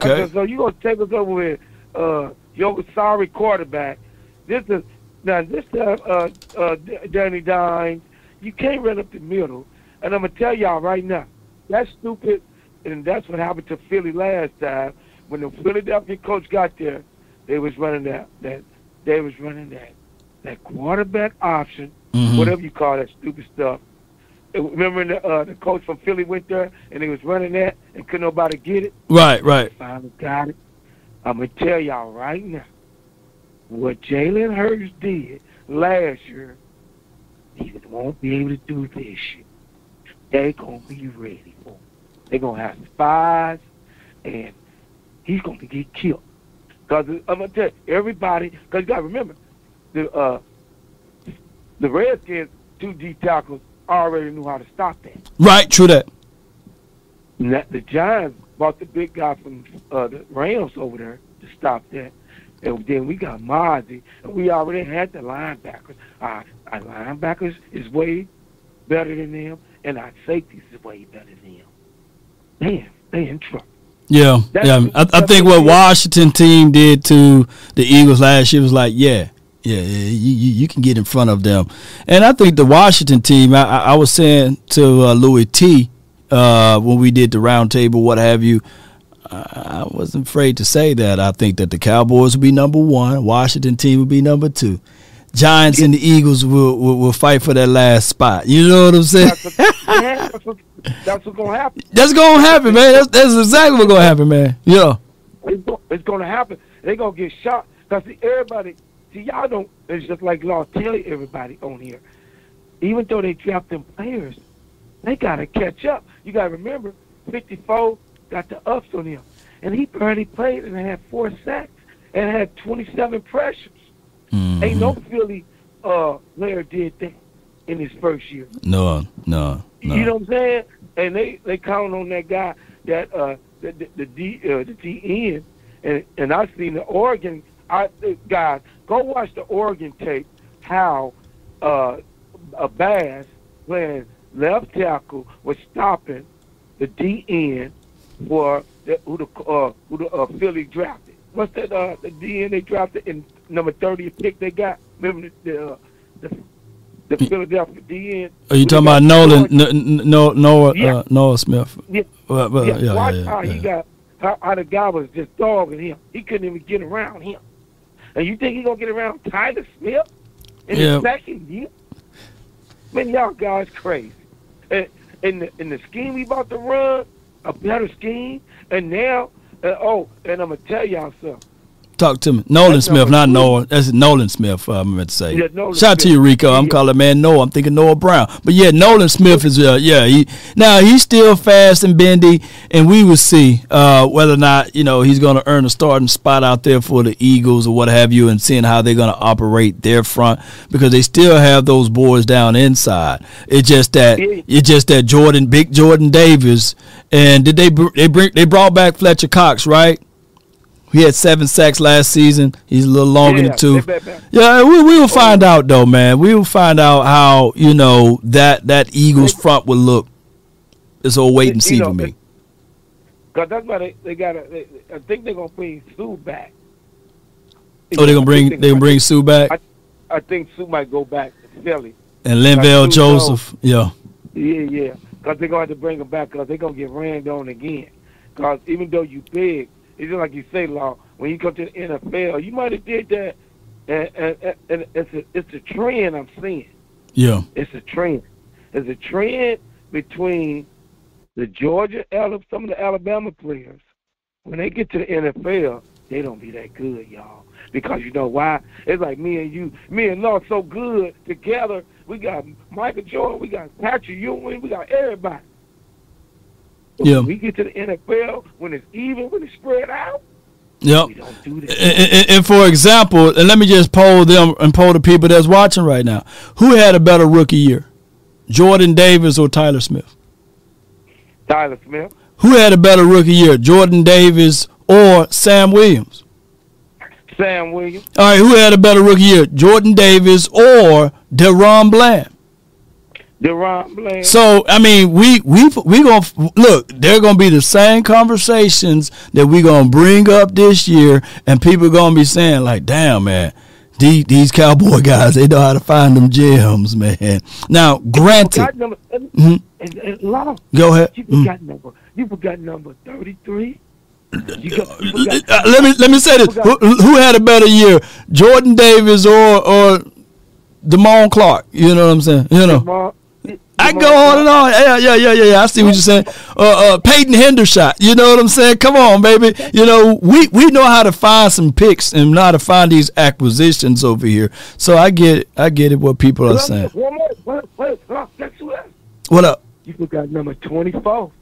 I Okay. said, so you gonna take us over with uh, your sorry quarterback? This is now this time, uh, uh, Danny Dimes, you can't run up the middle. And I'm gonna tell y'all right now, that's stupid, and that's what happened to Philly last time when the Philadelphia coach got there. They was running that that they was running that that quarterback option, Mhm. whatever you call that stupid stuff. Remember the uh, the coach from Philly went there and he was running that and couldn't nobody get it. Right, right. Finally got it. I'm gonna tell y'all right now what Jalen Hurts did last year. He won't be able to do this year. They gonna be ready for. Him. They gonna have spies, and he's gonna get killed. Cause I'm gonna tell you, everybody. Cause you gotta remember, the uh, the Redskins two D tackles already knew how to stop that. Right, true that. That the Giants brought the big guy from uh, the Rams over there to stop that. And then we got Mazi, and we already had the linebackers. Our, our linebackers is way better than them, and our safeties is way better than them. Man, they in trouble. Yeah, That's- yeah. I, I think what what it is. Washington team did to the Eagles last year was like, yeah, yeah, yeah you, you, you can get in front of them. And I think the Washington team, I, I was saying to uh, Louis T uh, when we did the roundtable, what have you, I wasn't afraid to say that. I think that the Cowboys will be number one, Washington team will be number two. Giants and the Eagles will, will will fight for that last spot. You know what I'm saying? Yeah, that's, what, that's what's gonna happen. That's gonna happen, man. That's, that's exactly what's gonna happen, man. Yeah. It's, go- it's gonna happen. They're gonna get shot. Cause see, everybody, see, y'all don't. It's just like Law tell everybody on here. Even though they draft them players, they gotta catch up. You gotta remember, 54 got the ups on him, and he barely played and had four sacks and had 27 pressures. Ain't no Philly uh, player did that in his first year. No, no, no. You know what I'm saying? And they they count on that guy that uh the the, the D uh, the DN and and I seen the Oregon I uh, guys go watch the Oregon tape how uh a Bass playing left tackle was stopping the DN for the, who the uh who the uh, Philly drafted. What's that uh the DN they drafted in number 30 pick they got? Remember the the, uh, the the Philadelphia DN. Are you talking about Nolan, George- N- N- no, Noah, Yeah. uh, Noah Smith? yeah, Well, well, yeah, yeah, watch yeah, how he got how, how the guy was just dogging him. He couldn't even get around him. And you think he gonna get around Tyler Smith in Yeah. the second year? Man, y'all guys crazy. And in the in the scheme we about to run, a better scheme, and now uh, oh, and I'm gonna tell y'all something. Talk to me. Nolan Smith, not. Noah. That's Nolan Smith, uh, I meant to say. Yeah, Nolan Shout out to you, Rico. I'm Yeah. calling man Noah. I'm thinking Noah Brown. But yeah, Nolan Smith is, uh, yeah, he now he's still fast and bendy, and we will see uh, whether or not, you know, he's going to earn a starting spot out there for the Eagles or what have you, and seeing how they're going to operate their front because they still have those boys down inside. It's just that, Yeah. it's just that Jordan, big Jordan Davis, and did they, br- they bring, they brought back Fletcher Cox, right? He had seven sacks last season. He's a little longer Yeah, than two. they back- back. Yeah, we we will oh, find out though, man. We will find out how you know that that Eagles front will look. It's all wait and You see know, for me. Cause that's why they, they gotta. I think they're gonna bring Suh back. Oh, they gonna bring they gonna bring Suh back I, I think Suh might go back to Philly. and Linval Joseph. Yeah, Yeah, yeah. Because they're going to have to bring him back because they're going to get ran on again. Because even though you big, it's just like you say, Law, when you come to the NFL, you might have did that. And, and, and it's, a, it's a trend I'm seeing. yeah, It's a trend. It's a trend between the Georgia, some of the Alabama players. When they get to the NFL, they don't be that good, y'all. Because you know why? It's like me and you, me and Law so good together. We got Michael Jordan, we got Patrick Ewing, we got everybody. But Yeah. When we get to the NFL, when it's even, when it's spread out, yep. we don't do that. And, and- and for example, and let me just poll them and poll the people that's watching right now. Who had a better rookie year, Jordan Davis or Tyler Smith? Tyler Smith, Who had a better rookie year, Jordan Davis or Sam Williams? Sam Williams, All right, who had a better rookie year, Jordan Davis or DaRon Bland? DaRon. So I mean, we we we gonna look. They're gonna be the same conversations that we gonna bring up this year, and people gonna be saying like, "Damn, man, These, these cowboy guys, they know how to find them gems, man. Now, granted, number, Lotto, Go ahead. You Mm. forgot number. You forgot number thirty-three. You got, you forgot, Uh, let me let me say this: who, who had a better year, Jordan Davis or or Damone Clark? You know what I'm saying? You know, Jamal- I go on and on. Yeah, yeah, yeah, yeah. yeah. I see what you're saying. Uh, uh, Peyton Hendershot. You know what I'm saying? Come on, baby. You know we we know how to find some picks and how to find these acquisitions over here. So I get it. I get it. What people are saying. What up? You forgot number twenty-four.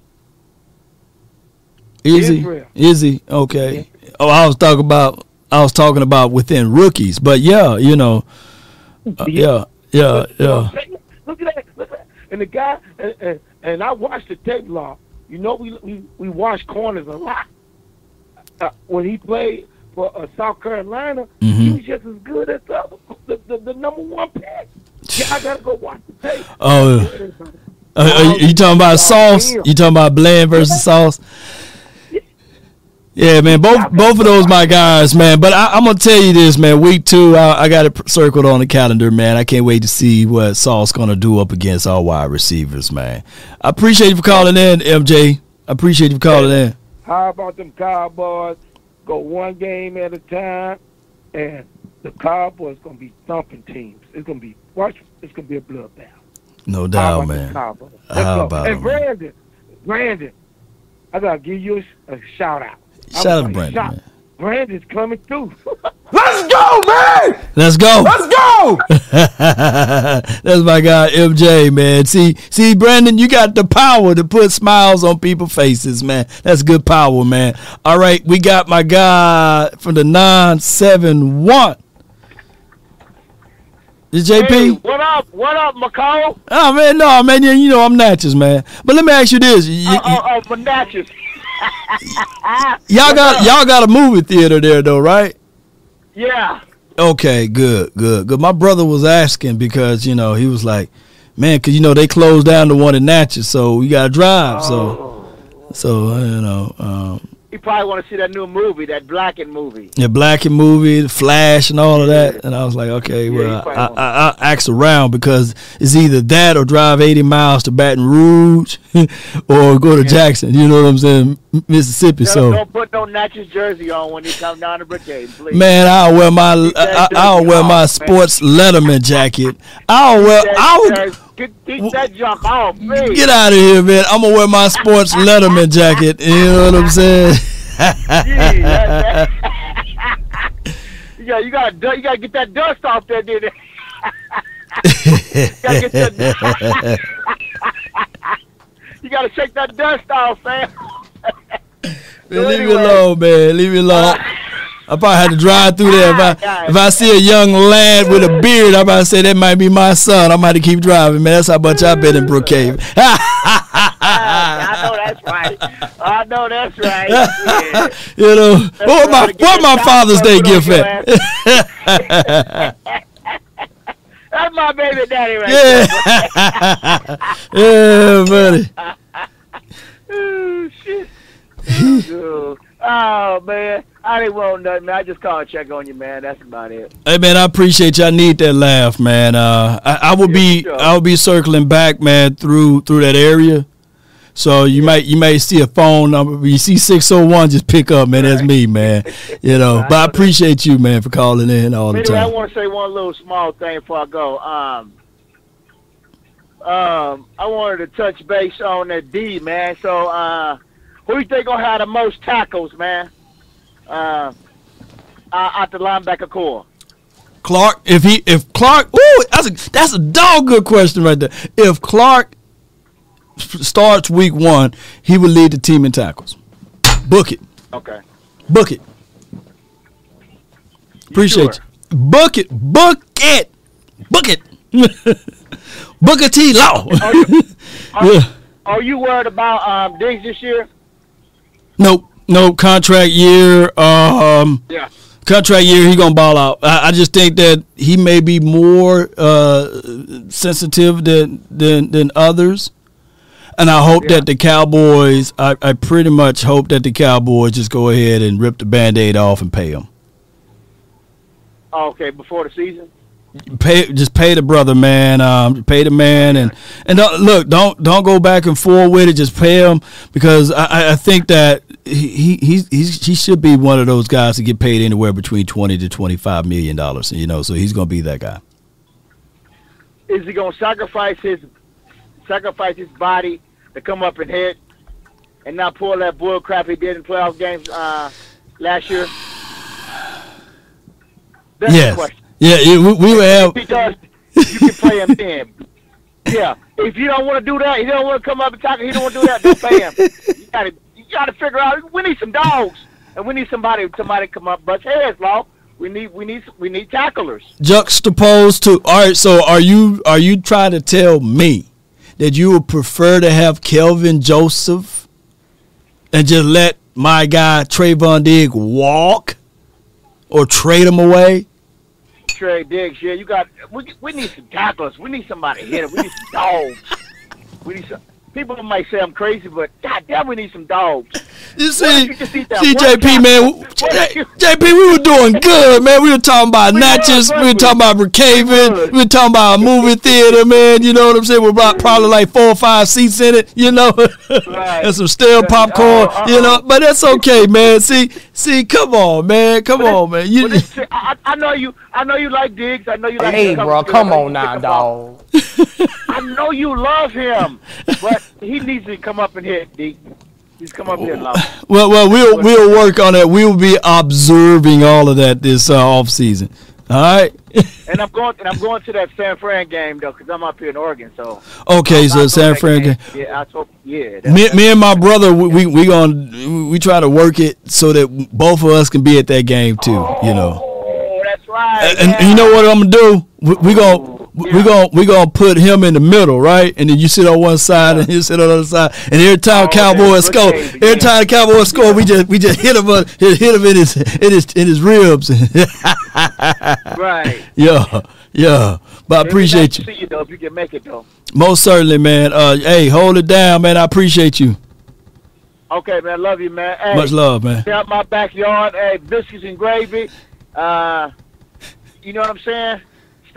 Easy, easy. Okay. Oh, I was talking about. I was talking about within rookies, but yeah, you know, uh, yeah, yeah, yeah. Look at that. Look at that. And the guy, and, and, and I watched the tape law. You know, we we, we watch corners a lot. Uh, when he played for uh, South Carolina, he Mhm. was just as good as the, the, the, the number one pick. Yeah, I gotta go watch the tape. Oh, uh, uh, you, you talking about sauce? You talking about Bland versus sauce? Yeah, man. Both both of those my guys, man. But I, I'm gonna tell you this, man. Week two, I, I got it circled on the calendar, man. I can't wait to see what Sauce gonna do up against our wide receivers, man. I appreciate you for calling in, MJ. I appreciate you for calling in. How about them Cowboys? Go one game at a time, and the Cowboys gonna be thumping teams. It's gonna be watch. It's gonna be a bloodbath. No How doubt, about man. How about? Brandon, Brandon, I gotta give you a, a shout out. I Shout out to Brandon, shout- man. Brandon's coming through. Let's go, man. Let's go. Let's go. That's my guy MJ, man. See, see, Brandon, you got the power to put smiles on people's faces, man. That's good power, man. All right, we got my guy from the nine seven one. Is JP? Hey, what up? What up, McCall? Oh man, no, man. You, you know I'm Natchez, man. But let me ask you this: Y- y- Oh, oh, for Natchez. y'all got y'all got a movie theater there, though, right? Yeah. Okay, good, good, good. My brother was asking because you know he was like, man, because you know they closed down the one in Natchez, so we got to drive. So, so uh, you know, um, You probably want to see that new movie, that Blackened movie. the Black and movie, the Flash, and all of that. And I was like, okay, Yeah, well, I, I, I asked around because it's either that or drive 80 miles to Baton Rouge or go to Jackson. You know what I'm saying, Mississippi. Don't, So. don't put no Natchez jersey on when you come down to Brigade, please. Man, I'll wear my I, I'll wear my sports Letterman jacket. I'll wear I'll jersey- Get, get that junk off me. get out of here, man. I'm gonna wear my sports Letterman jacket. You know what I'm saying? Yeah, that- you got, you got, you got to get that dust off there, dude. gotta you got to shake that dust off, man. Man, leave me alone, man. Leave me alone. I probably had to drive through there. If I ah, if I see a young lad with a beard, I might say that might be my son. I might have to keep driving, man. That's how much I've been in mm. Brookhaven. Ah, I know that's right. I know that's right. Yeah. you know, what my what my Father's Day gift at? That's my baby daddy right Yeah. yeah, buddy. oh, shit. oh, oh, man. I didn't want nothing, man. I just called check on you, man. That's about it. Hey man, I appreciate you. I need that laugh, man. Uh, I, I will be sure. I will be circling back, man, through through that area. So you might you may see a phone number. You see six oh one, just pick up, man. That's me, man. You know. But I appreciate you, man, for calling in all the time. I want to say one little small thing before I go. Um, um, I wanted to touch base on that D, man. So, uh, who you think gonna have the most tackles, man? Uh, uh, at the linebacker core. Clark, if he if Clark, ooh, that's a that's a dog good question right there. If Clark starts week one, he will lead the team in tackles. Book it. Okay. Book it. Appreciate you. Book it. Book it. Book it. Booker T. Law. yeah. Are you worried about um Diggs this year? Nope. No contract year. Um. Yeah. Contract year, he gonna ball out. I, I just think that he may be more uh, sensitive than than than others, and I hope that the Cowboys. I, I pretty much hope that the Cowboys just go ahead and rip the Band-Aid off and pay him. Okay, before the season. Pay just pay the brother, man. Um, pay the man, and and don't, look, don't don't go back and forth with it. Just pay him because I, I think that he he he's, he's, he should be one of those guys to get paid anywhere between twenty to twenty five million dollars. You know, so he's gonna be that guy. Is he gonna sacrifice his sacrifice his body to come up and hit, and not pull that bull crap he did in playoff games uh, last year? That's the yes. Yeah, we, we have. Because you can play him then. Yeah. If you don't want to do that, you don't want to come up and talk, he don't want to do that, don't pay him. You gotta you gotta figure out we need some dogs. And we need somebody somebody to come up bust heads, law. We need we need we need tacklers. juxtaposed to all right so are you are you trying to tell me that you would prefer to have Kelvin Joseph and just let my guy Trevon Digg walk or trade him away? Trey Diggs, yeah, you got we we need some tacklers. We need somebody to hit it. We need some dogs. We need some people might say I'm crazy, but goddamn we need some dogs. You see, if you just eat that see, JP, man, What if you- JP, we were doing good, man. We were talking about Natchez, we were talking about Brookhaven, we were talking about a movie theater, man. You know what I'm saying? With about probably like four or five seats in it, you know, and some stale popcorn, uh-uh, uh-uh. you know. But that's okay, man. See, see, come on, man, come on, man. You, I, I I know you. I know you like Diggs. I know you like. Hey, bro, I come on now, pick him up. dog. I know you love him, but he needs to come up and hit. D. He's come up here, love. well, well, we'll we'll work on it. We'll be observing all of that this uh, off season. All right. And I'm going. And I'm going to that San Fran game though, because I'm up here in Oregon. So. Okay, so San Fran game. Yeah, I told. Yeah. Me, me and my brother, we we, we gonna we try to work it so that both of us can be at that game too. You know. Oh, that's right. And, and you know what I'm gonna do? We, we gonna we gonna we gonna put him in the middle, right? And then you sit on one side and he sit on the other side. And every time Cowboys score, every time the Cowboys score, we just we just hit him uh, hit, him in his in his in his ribs. Right. yeah, yeah. But I appreciate you. See you though, if you can make it though. Most certainly, man. Uh, hey, hold it down, man. I appreciate you. Okay, man. Love you, man. Hey, Much love, man. Out my backyard. Hey, biscuits and gravy. Uh, you know what I'm saying?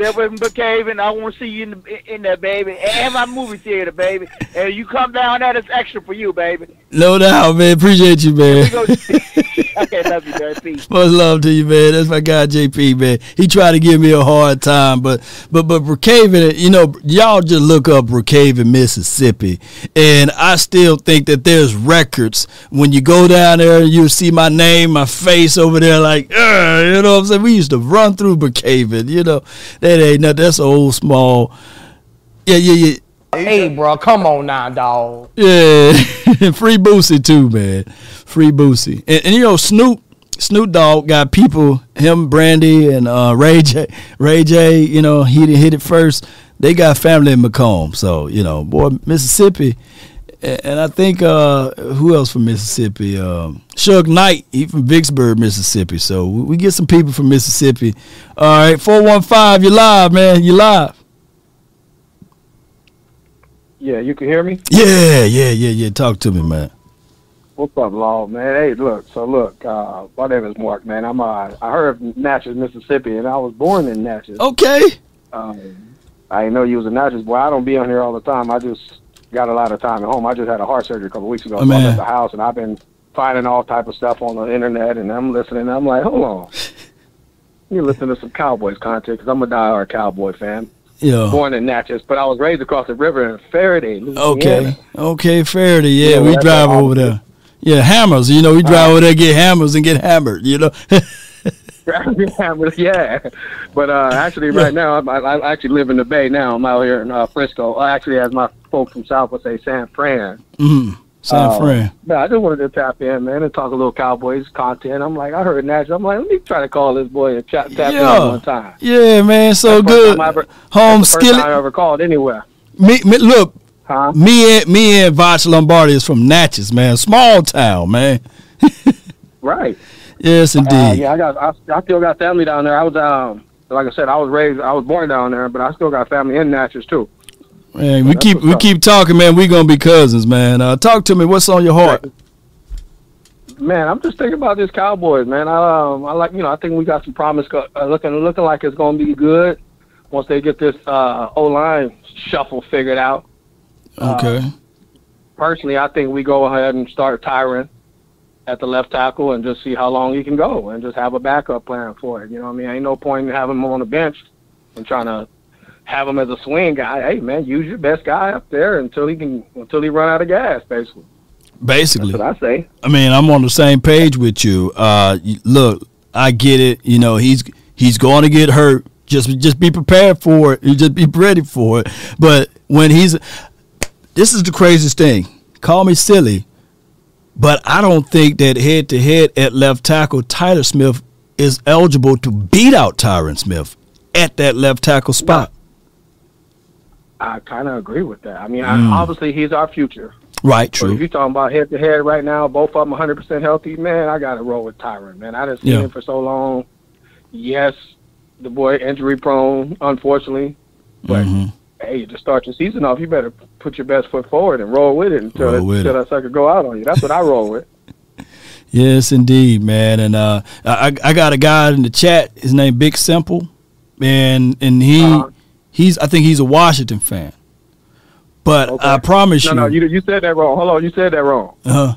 Away from Brookhaven. I want to see you in, the, in there, baby. And my movie theater, baby. And you come down there, it's extra for you, baby. No doubt, man. Appreciate you, man. Okay, love you, man. Peace. Much love to you, man. That's my guy JP, man. He tried to give me a hard time, but but but Brookhaven, you know, y'all just look up Brookhaven, Mississippi, and I still think that there's records when you go down there, you see my name, my face over there, like, you know what I'm saying. We used to run through Brookhaven, you know. That ain't nothing. That's old small. Yeah, yeah, yeah. Hey, bro, come on now, dog. Yeah, free Boosie too, man. Free Boosie, and, and you know Snoop. Snoop Dogg got people, him, Brandy, and uh, Ray J. Ray J. You know he hit it first. They got family in McComb, so you know, boy, Mississippi. And I think uh, who else from Mississippi? Um, Suge Knight, he from Vicksburg, Mississippi. So we, we get some people from Mississippi. All right, four one five, you live, man. You live. Yeah, you can hear me? Yeah, yeah, yeah, yeah. Talk to me, man. What's up, Law, man? Hey, look, so look, uh, my name is Mark, man. I'm uh, I heard of Natchez, Mississippi, and I was born in Natchez. Okay. Um, I didn't know you was a Natchez boy. I don't be on here all the time. I just got a lot of time at home. I just had a heart surgery a couple weeks ago. Oh, so I'm at the house, and I've been finding all type of stuff on the internet, and I'm listening. And I'm like, hold on. You listen to some Cowboys content because I'm a diehard Cowboy fan. Yeah. Born in Natchez, but I was raised across the river in Ferriday, Louisiana. Okay. Okay, Ferriday. Yeah, Yeah, we drive over there. Yeah, hammers. You know, we drive uh-huh. over there, get hammers, and get hammered. You know. yeah, but- yeah. But uh, actually, right now, I, I actually live in the Bay now. I'm out here in uh, Frisco. Actually, as my folks from South would say, San Fran. mm, San Uh, Fran. Man, I just wanted to tap in, man, and talk a little Cowboys content. I'm like, I heard Nashville. I'm like, let me try to call this boy and chat, tap Yeah. in one time. Yeah, man. So That's good. ever- Home that's the first time I skillet. ever called anywhere. Me, me, look. Huh? Me and me and Voch Lombardi is from Natchez, man. Small town, man. Right. Yes, indeed. Uh, yeah, I got. I, I still got family down there. I was um, like I said, I was raised. I was born down there, but I still got family in Natchez too. Man, we keep we up. keep talking, man. We gonna be cousins, man. Uh, talk to me. What's on your heart? man, I'm just thinking about this Cowboys, man. I, um, I like, you know, I think we got some promise uh, looking looking like it's going to be good once they get this uh, O line shuffle figured out. Okay. Personally, I think we go ahead and start Tyron at the left tackle and just see how long he can go and just have a backup plan for it. You know what I mean? Ain't no point in having him on the bench and trying to have him as a swing guy. Hey, man, use your best guy up there until he can until he run out of gas, basically. Basically, That's what I say. I mean, I'm on the same page with you. Uh, look, I get it. You know, he's he's going to get hurt. Just just be prepared for it. You just be ready for it. But when he's, this is the craziest thing. Call me silly, but I don't think that head to head at left tackle, Tyler Smith is eligible to beat out Tyron Smith at that left tackle spot. I kind of agree with that. I mean, Mm. I, obviously he's our future. Right. true. But if you're talking about head to head right now, both of them 100% healthy, man, I got to roll with Tyron, man. I done seen Yeah. him for so long. Yes, the boy injury prone, unfortunately. But Mhm. Hey, to start your season off, you better put your best foot forward and roll with it until, Roll that, with until it. that sucker go out on you. That's what I roll with. Yes, indeed, man. And uh, I I got a guy in the chat. His name Big Simple, and and he Uh-huh. he's I think he's a Washington fan. But I promise no, you, no, you you said that wrong. Hold on, you said that wrong. uh, huh.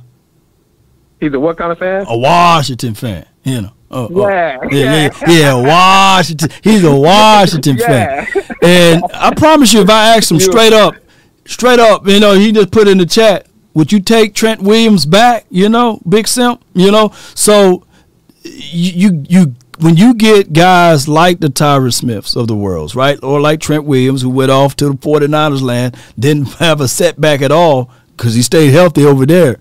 He's a what kind of fan? a Washington fan. You know. Oh. Yeah, yeah, yeah, yeah, Washington. He's a Washington fan, and I promise you, if I ask him straight up, straight up, you know, he just put in the chat, would you take Trent Williams back? You know, Big Simp. You know, so you you, you when you get guys like the Tyron Smiths of the world, right, or like Trent Williams, who went off to the 49ers land, didn't have a setback at all because he stayed healthy over there.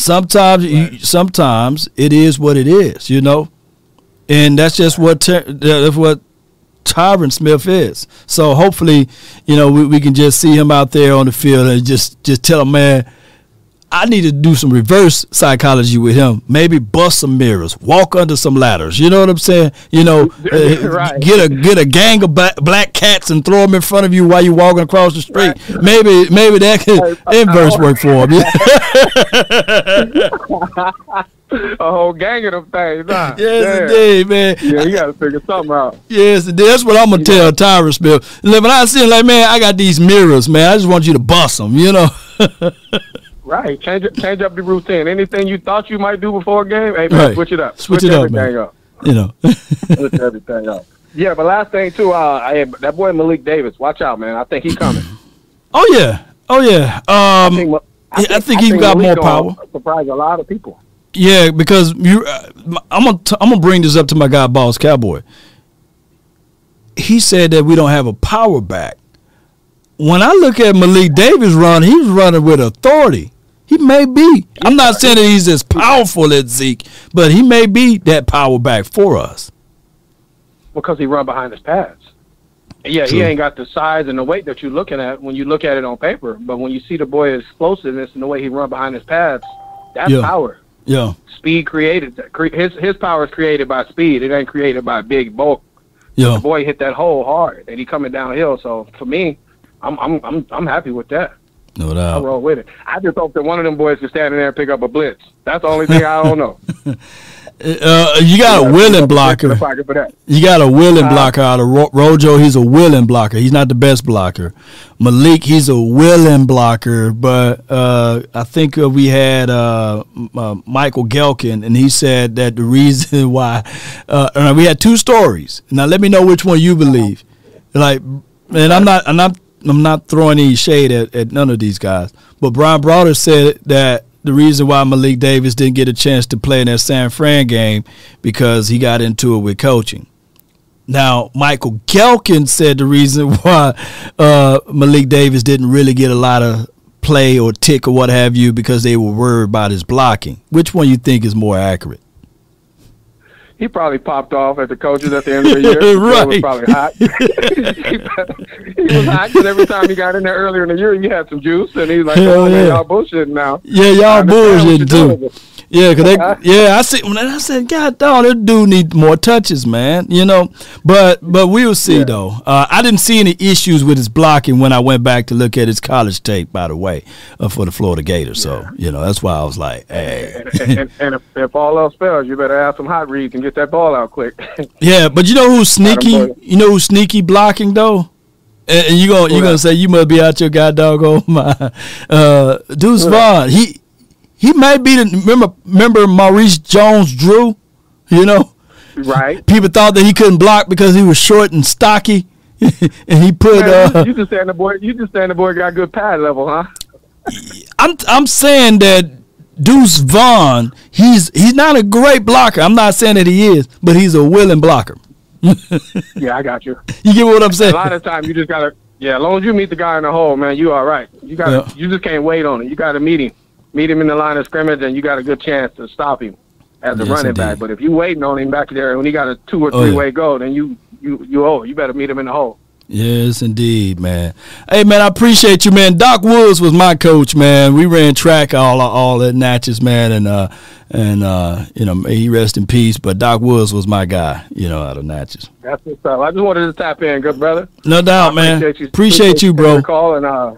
Sometimes, you, sometimes it is what it is, you know, and that's just what that's what Tyron Smith is. So hopefully, you know, we, we can just see him out there on the field and just just tell him, man, I need to do some reverse psychology with him. Maybe bust some mirrors, walk under some ladders. You know what I'm saying? You know, uh, Right. get a get a gang of black, black cats and throw them in front of you while you're walking across the street. Maybe maybe that could inverse work for him. a whole gang of them things, huh? Yes, Yeah. indeed, man. Yeah, you got to figure something out. Yes, indeed. that's what I'm gonna tell Tyron Smith. When I see him, like, man, I got these mirrors, man. I just want you to bust them. You know. Right. Change change up the routine. Anything you thought you might do before a game, hey man, Right. switch it up. Switch it up, everything man. up. you know. Switch everything up. Yeah, but last thing too, uh, I, that boy Malik Davis, watch out, man. I think he's coming. oh yeah. Oh yeah. Um, think, I think, he's got more power. Surprise a lot of people. Yeah, because you, uh, I'm gonna t- I'm gonna bring this up to my guy, Boss Cowboy. He said that we don't have a power back. When I look at Malik Davis run, he's running with authority. He may be. I'm not saying that he's as powerful as Zeke, but he may be that power back for us. because he run behind his pads. Yeah, True. he ain't got the size and the weight that you're looking at when you look at it on paper. But when you see the boy explosiveness and the way he run behind his pads, that's Yeah. power. Yeah. Speed created His his power is created by speed. It ain't created by big bulk. Yeah. The boy hit that hole hard, and he coming downhill. So for me, I'm I'm I'm I'm happy with that. No I doubt. roll with it. I just hope that one of them boys can stand in there and pick up a blitz. That's the only thing I don't know. Uh, you got a willing blocker. Pocket for that. You got a willing Uh, blocker out of Ro- Rojo. He's a willing blocker. He's not the best blocker. Malik, he's a willing blocker. But uh, I think uh, we had uh, uh, Michael Gehlken, and he said that the reason why uh, uh, we had two stories. Now let me know which one you believe. Like, and I'm not, I'm not, I'm not throwing any shade at, at none of these guys. But Bryan Broaddus said that the reason why Malik Davis didn't get a chance to play in that San Fran game because he got into it with coaching. Now, Michael Gehlken said the reason why uh, Malik Davis didn't really get a lot of play or tick or what have you because they were worried about his blocking. Which one you think is more accurate? He probably popped off at the coaches at the end of the year. Right. was probably hot. he was hot because every time he got in there earlier in the year, he had some juice, and he's like, Hell "Oh man, yeah. y'all bullshitting now." Yeah, y'all bullshitting too. Yeah, cause they, yeah, I see. When I said, God, dog, that dude need more touches, man. You know, but but we'll see yeah. though. Uh, I didn't see any issues with his blocking when I went back to look at his college tape. By the way, uh, for the Florida Gators, yeah. so you know that's why I was like, hey. and, and, and if, if, all else fails, you better have some hot reads and get that ball out quick. yeah, but you know who's sneaky? You know who's sneaky blocking though? And, you gonna you gonna say you must be out your god dog on my uh, Deuce Vaughn. He he may be the remember remember Maurice Jones Drew, you know. Right. People thought that he couldn't block because he was short and stocky, and he put. Man, uh, you just saying the boy. You just saying the boy got good pad level, huh? I'm I'm saying that Deuce Vaughn, he's he's not a great blocker. I'm not saying that he is, but he's a willing blocker. yeah, I got you. You get what I'm saying? A lot of time you just gotta. Yeah, as long as you meet the guy in the hole, man, you all right. You got. Yeah. You just can't wait on it. You got to meet him meet him in the line of scrimmage, and you got a good chance to stop him as a yes, running indeed. back. But if you waiting on him back there when he got a two or three oh, yeah. way goal, then you you you oh you better meet him in the hole. Yes, indeed, man. Hey, man, I appreciate you, man. Doc Woods was my coach, man. We ran track all all at Natchez, man, and uh and uh you know he rest in peace. But Doc Woods was my guy, you know, out of Natchez. That's what's up. I just wanted to tap in, good brother. No doubt, I man. Appreciate you, appreciate you bro. Call and uh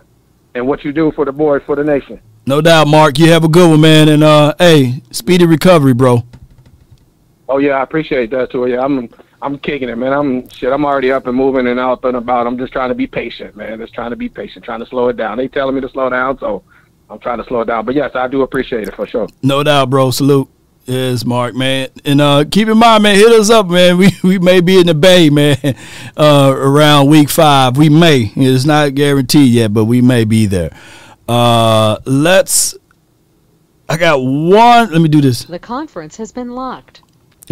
and what you do for the boys for the nation. No doubt, Mark. You have a good one, man. And uh, hey, speedy recovery, bro. Oh yeah, I appreciate that too. Yeah, I'm I'm kicking it, man. I'm shit. I'm already up and moving and out and about. I'm just trying to be patient, man. Just trying to be patient, trying to slow it down. They telling me to slow down, so I'm trying to slow it down. But yes, I do appreciate it for sure. No doubt, bro. Salute. Yes, Mark, man. And uh, keep in mind, man, hit us up, man. We we may be in the bay, man, uh, around week five. We may. It's not guaranteed yet, but we may be there. Uh, let's. I got one. Let me do this. The conference has been locked.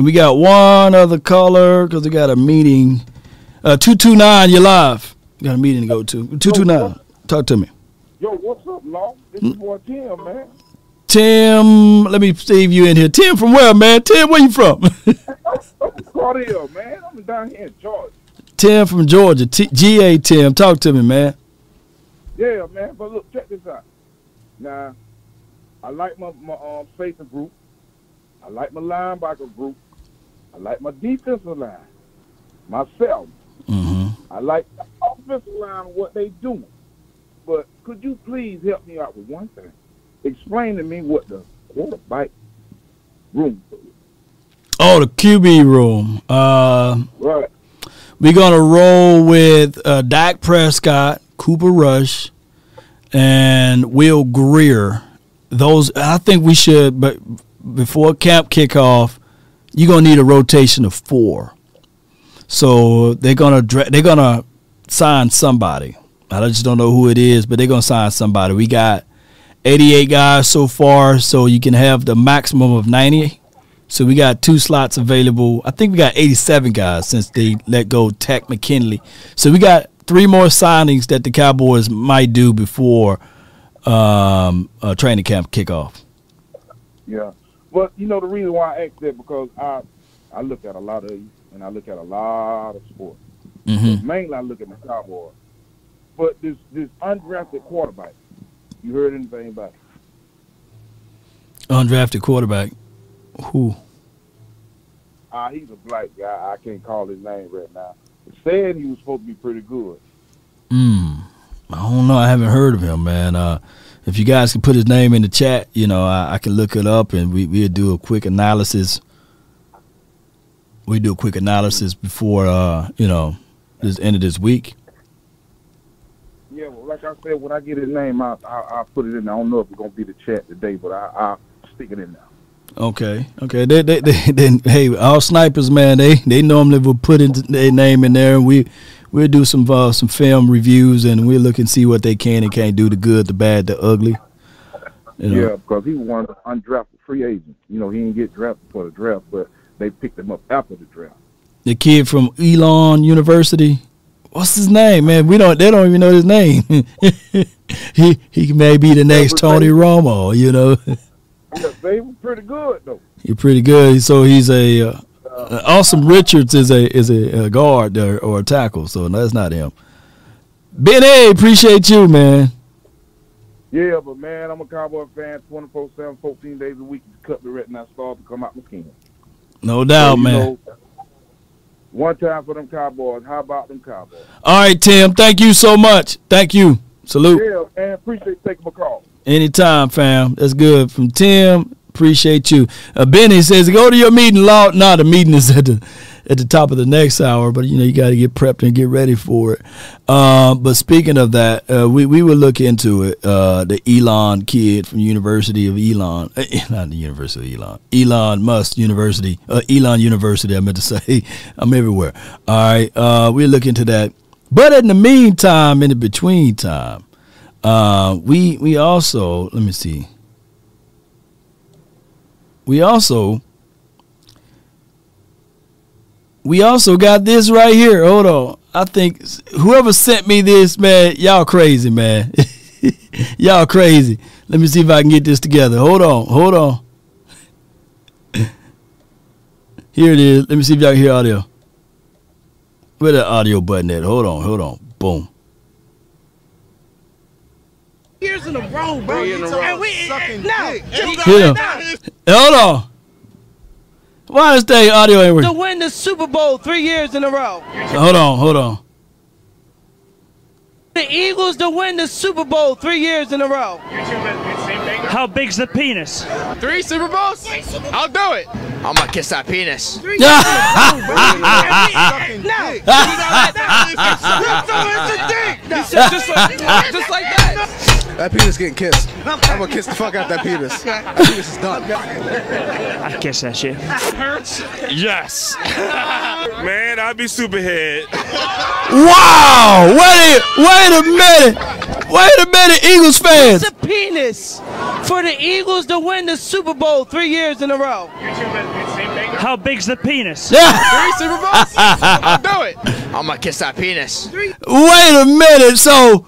And we got one other caller because we got a meeting. Uh, two two nine. You're live. You got a meeting to go to. Two two nine. Talk to me. Yo, what's up, Law? This is boy Tim, man. Tim, let me save you in here. Tim from where, man? Tim, where you from? I'm man. I'm down here in Georgia. Tim from Georgia. T- GA Tim. Talk to me, man. Yeah, man. But look, check this out. Now, I like my my um safety group. I like my linebacker group. I like my defensive line. Myself. Mm-hmm. I like the offensive line what they doing. But could you please help me out with one thing? Explain to me what the quarterback room is. Oh, the QB room. Uh, right. We're gonna roll with uh, Dak Prescott, Cooper Rush, and Will Grier. Those I think we should, but before camp kickoff, you're gonna need a rotation of four. So they're gonna they're gonna sign somebody. I just don't know who it is, but they're gonna sign somebody. We got 88 guys so far, so you can have the maximum of 90. So we got two slots available. I think we got 87 guys since they let go Tech McKinley. So we got three more signings that the Cowboys might do before um, uh, training camp kickoff. Yeah, but you know the reason why I asked that because I I look at a lot of you and I look at a lot of sports. Mm-hmm. Mainly, I look at the Cowboys. But this this undrafted quarterback, you heard anything about? It? Undrafted quarterback, who? Ah, uh, he's a black guy. I can't call his name right now said he was supposed to be pretty good. Hmm. I don't know. I haven't heard of him, man. Uh, if you guys can put his name in the chat, you know, I, I can look it up and we we'll do a quick analysis. We do a quick analysis before, uh, you know, this end of this week. Yeah, well, like I said, when I get his name out, I, will put it in. I don't know if it's gonna be the chat today, but I, I'll stick it in there. Okay, okay. They, they, they, they, hey, all snipers, man. They, they normally will put in their name in there, and we, we'll do some, uh, some film reviews, and we'll look and see what they can and can't do, the good, the bad, the ugly. You know? Yeah, because he was one of the undrafted free agents. You know, he didn't get drafted for the draft, but they picked him up after the draft. The kid from Elon University. What's his name, man? We don't. They don't even know his name. he he may be the next Tony Romo. You know. Yeah, they were pretty good though. You're pretty good. So he's a uh, uh, Asim Richards is a is a, a guard or, or, a tackle. So that's not him. Ben A, appreciate you, man. Yeah, but man, I'm a Cowboy fan 24 7, 14 days a week. Just cut right now, start to come out my skin. No doubt, So, man. know, one time for them Cowboys. How about them Cowboys? All right, Tim. Thank you so much. Thank you. Salute. Yeah, man, appreciate taking my call. Anytime, fam. That's good. From Tim, appreciate you. Uh, Benny says, go to your meeting, law. No, the meeting is at the at the top of the next hour, but you know you got to get prepped and get ready for it. Um, but speaking of that, uh, we we will look into it. Uh, the Elon kid from University of Elon, uh, not the University of Elon, Elon Musk University, uh, Elon University. I meant to say, I'm everywhere. All right, uh, we'll look into that. But in the meantime, in the between time, uh, we we also let me see. We also we also got this right here. Hold on. I think whoever sent me this, man, y'all crazy, man. y'all crazy. Let me see if I can get this together. Hold on. Hold on. Here it is. Let me see if y'all can hear audio. Where the audio button at? Hold on. Hold on. Boom. Years in a row, bro. Three in a row. And we sucking now. Here. Hold on. Why is that audio ain't To working? win the Super Bowl three years in a row. Hold on. Hold on. The Eagles to win the Super Bowl three years in a row. How big's the penis? Three Super Bowls? I'll do it. I'm gonna kiss that penis. just like, just like that. That penis getting kissed. I'm gonna kiss the fuck out that penis. That penis is done. I kiss that shit. Hurts? Yes. Man, I'd be superhead. Wow! Wait, wait a minute! Wait a minute, Eagles fans! It's a penis for the Eagles to win the Super Bowl three years in a row. How big's the penis? Yeah. Three Super Bowls? I'll do it. I'm gonna kiss that penis. Wait a minute. So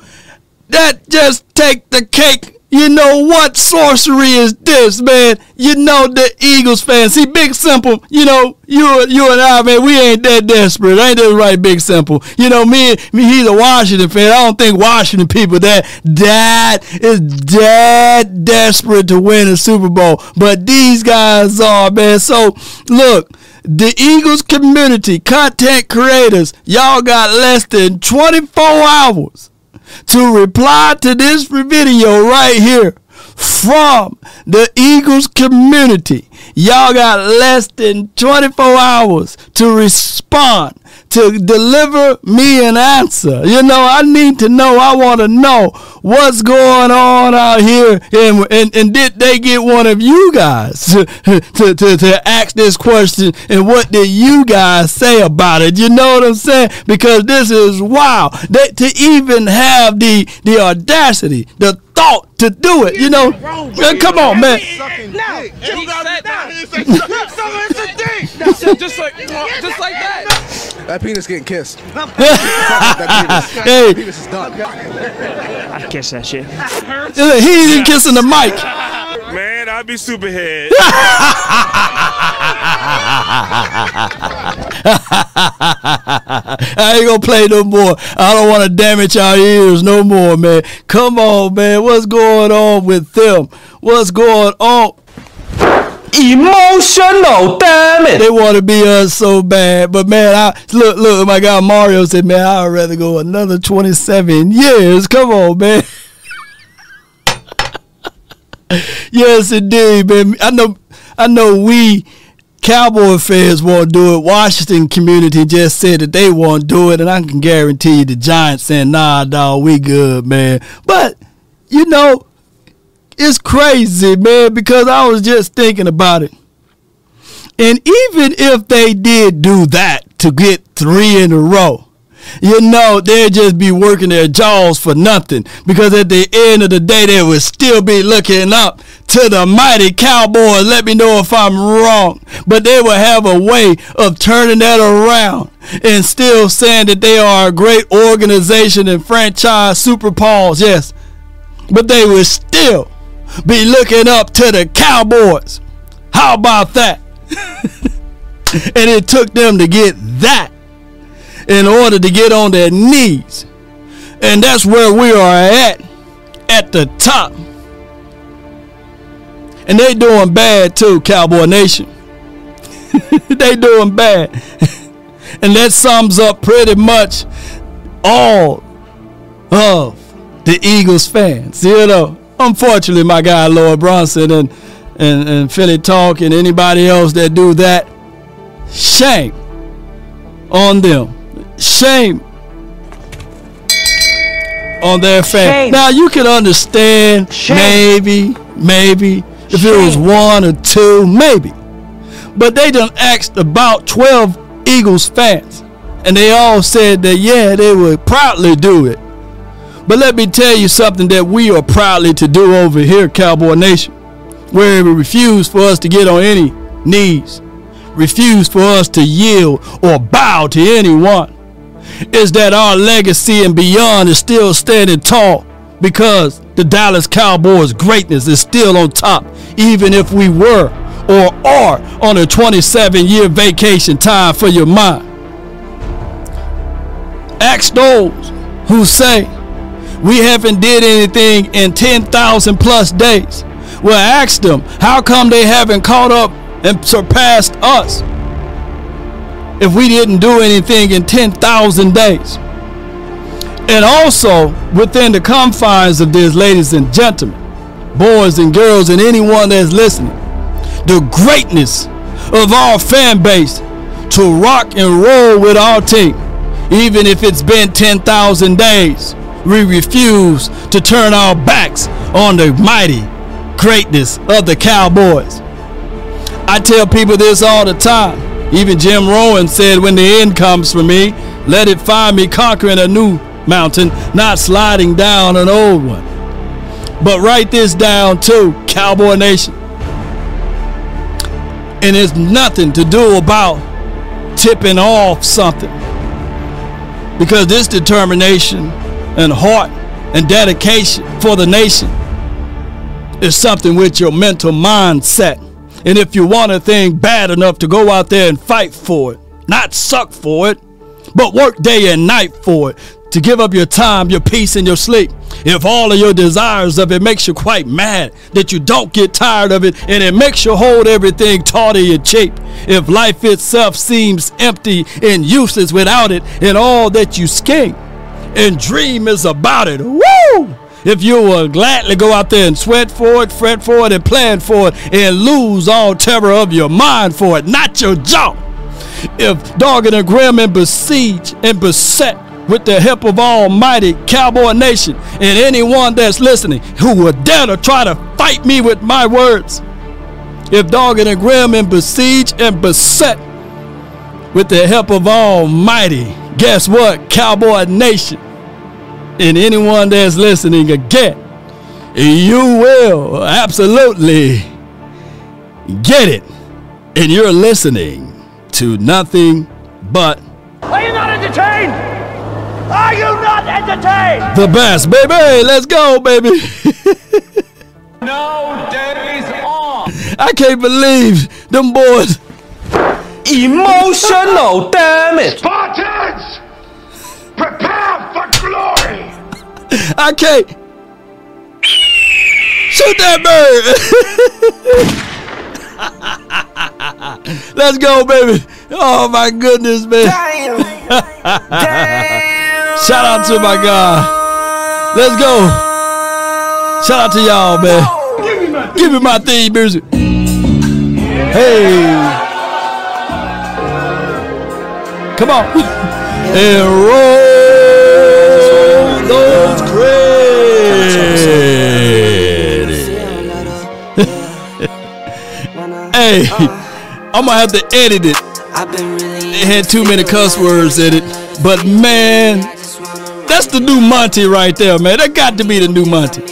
that just take the cake. You know what sorcery is this, man? You know the Eagles fans. See, Big Simple. You know you, you and I, man. We ain't that desperate. Ain't that right, Big Simple? You know me. Me, he's a Washington fan. I don't think Washington people that that is that desperate to win a Super Bowl. But these guys are, man. So look the Eagles community, content creators, y'all got less than 24 hours to reply to this video right here from the Eagles community. Y'all got less than 24 hours to respond, to deliver me an answer. You know, I need to know, I want to know what's going on out here. And, and, and did they get one of you guys to, to, to, to ask this question? And what did you guys say about it? You know what I'm saying? Because this is wow. They, to even have the, the audacity, the thought to do it, you know? Man, come on, man. Now, just, just like, just like that. That penis getting kissed. Hey. that penis is done. I kiss that shit. He ain't kissing the mic. Man, I'd be superhead. I ain't gonna play no more. I don't want to damage our ears no more, man. Come on, man. What's going on with them? What's going on? Emotional, damn it. They want to be us so bad, but man, I look, look. My guy Mario said, man, I'd rather go another 27 years. Come on, man. yes, indeed, man. I know, I know. We Cowboy fans won't do it. Washington community just said that they won't do it, and I can guarantee you the Giants saying, "Nah, dog, we good, man." But you know, it's crazy, man, because I was just thinking about it. And even if they did do that to get three in a row, you know, they'd just be working their jaws for nothing. Because at the end of the day, they would still be looking up to the mighty Cowboys. Let me know if I'm wrong. But they would have a way of turning that around and still saying that they are a great organization and franchise super pawns. Yes. But they would still be looking up to the Cowboys. How about that? and it took them to get that in order to get on their knees. And that's where we are at at the top. And they doing bad too, Cowboy Nation. they doing bad. and that sums up pretty much all of the Eagles fans. You know, unfortunately, my guy Lord Bronson and, and, and Philly Talk and anybody else that do that, shame on them. Shame on their fans. Now you can understand Shame. maybe, maybe if Shame. it was one or two, maybe. But they done asked about 12 Eagles fans. And they all said that, yeah, they would proudly do it. But let me tell you something that we are proudly to do over here, Cowboy Nation, where it refused for us to get on any knees, refused for us to yield or bow to anyone, is that our legacy and beyond is still standing tall because the Dallas Cowboys' greatness is still on top, even if we were or are on a 27 year vacation time for your mind. Ask those who say we haven't did anything in 10,000 plus days. Well, ask them how come they haven't caught up and surpassed us if we didn't do anything in 10,000 days. And also within the confines of this, ladies and gentlemen, boys and girls, and anyone that's listening, the greatness of our fan base to rock and roll with our team. Even if it's been 10,000 days, we refuse to turn our backs on the mighty greatness of the Cowboys. I tell people this all the time. Even Jim Rohn said, when the end comes for me, let it find me conquering a new mountain, not sliding down an old one. But write this down too, Cowboy Nation and it's nothing to do about tipping off something because this determination and heart and dedication for the nation is something with your mental mindset and if you want a thing bad enough to go out there and fight for it not suck for it but work day and night for it to give up your time, your peace, and your sleep. If all of your desires of it makes you quite mad that you don't get tired of it and it makes you hold everything tawdy and cheap. If life itself seems empty and useless without it and all that you scheme and dream is about it. Woo! If you will gladly go out there and sweat for it, fret for it, and plan for it, and lose all terror of your mind for it, not your jaw. If dogged and grim and besiege and beset with the help of Almighty Cowboy Nation and anyone that's listening who would dare to try to fight me with my words. If dogged and grim and besieged and beset with the help of Almighty, guess what, Cowboy Nation and anyone that's listening again, you will absolutely get it. And you're listening to nothing but. Are you not entertained? Are you not entertained? The best, baby. Let's go, baby. no days off. I can't believe them boys. Emotional damage. Spartans, prepare for glory. I can't. Shoot that bird. Let's go, baby. Oh my goodness, man. Damn. Damn. Shout out to my God. Let's go. Shout out to y'all, man. Give me my theme music. Hey. Come on. And roll those credits. hey, I'm gonna have to edit it. It had too many cuss words in it. But man, that's the new Monty right there, man. That got to be the new Monty.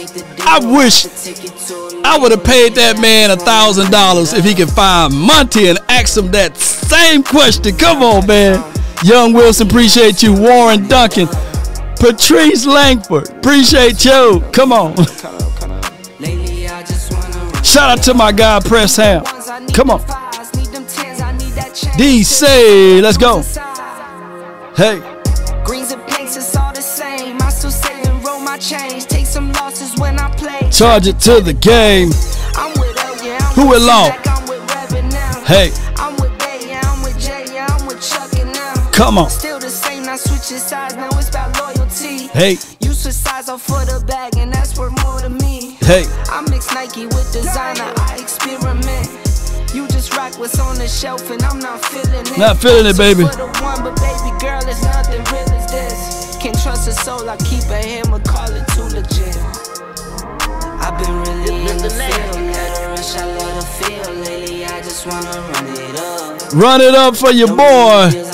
I wish I would have paid that man a thousand dollars if he could find Monty and ask him that same question. Come on, man. Young Wilson, appreciate you. Warren Duncan, Patrice Langford, appreciate you. Come on. Shout out to my guy Press Ham. Come on. DC, let's go. Hey. Greens and pinks, it's all the same. I still say and roll my change. Take some losses when I play. Charge it to the game. Who it long? Hey. Come on. Still the same, not switching sides. Now it's about loyalty. Hey. You switch sides off for the bag, and that's worth more to me. Hey. I mix Nike with designer. I experiment. You just rock what's on the shelf, and I'm not feeling it. Not feeling it, baby. For the one, but baby girl, it's nothing real as this. Can't trust a soul, I keep a hammer, call it too legit. I've been really in the field, let her rush, I let her feel. Lately, I just wanna run it up. Run it up for your boy.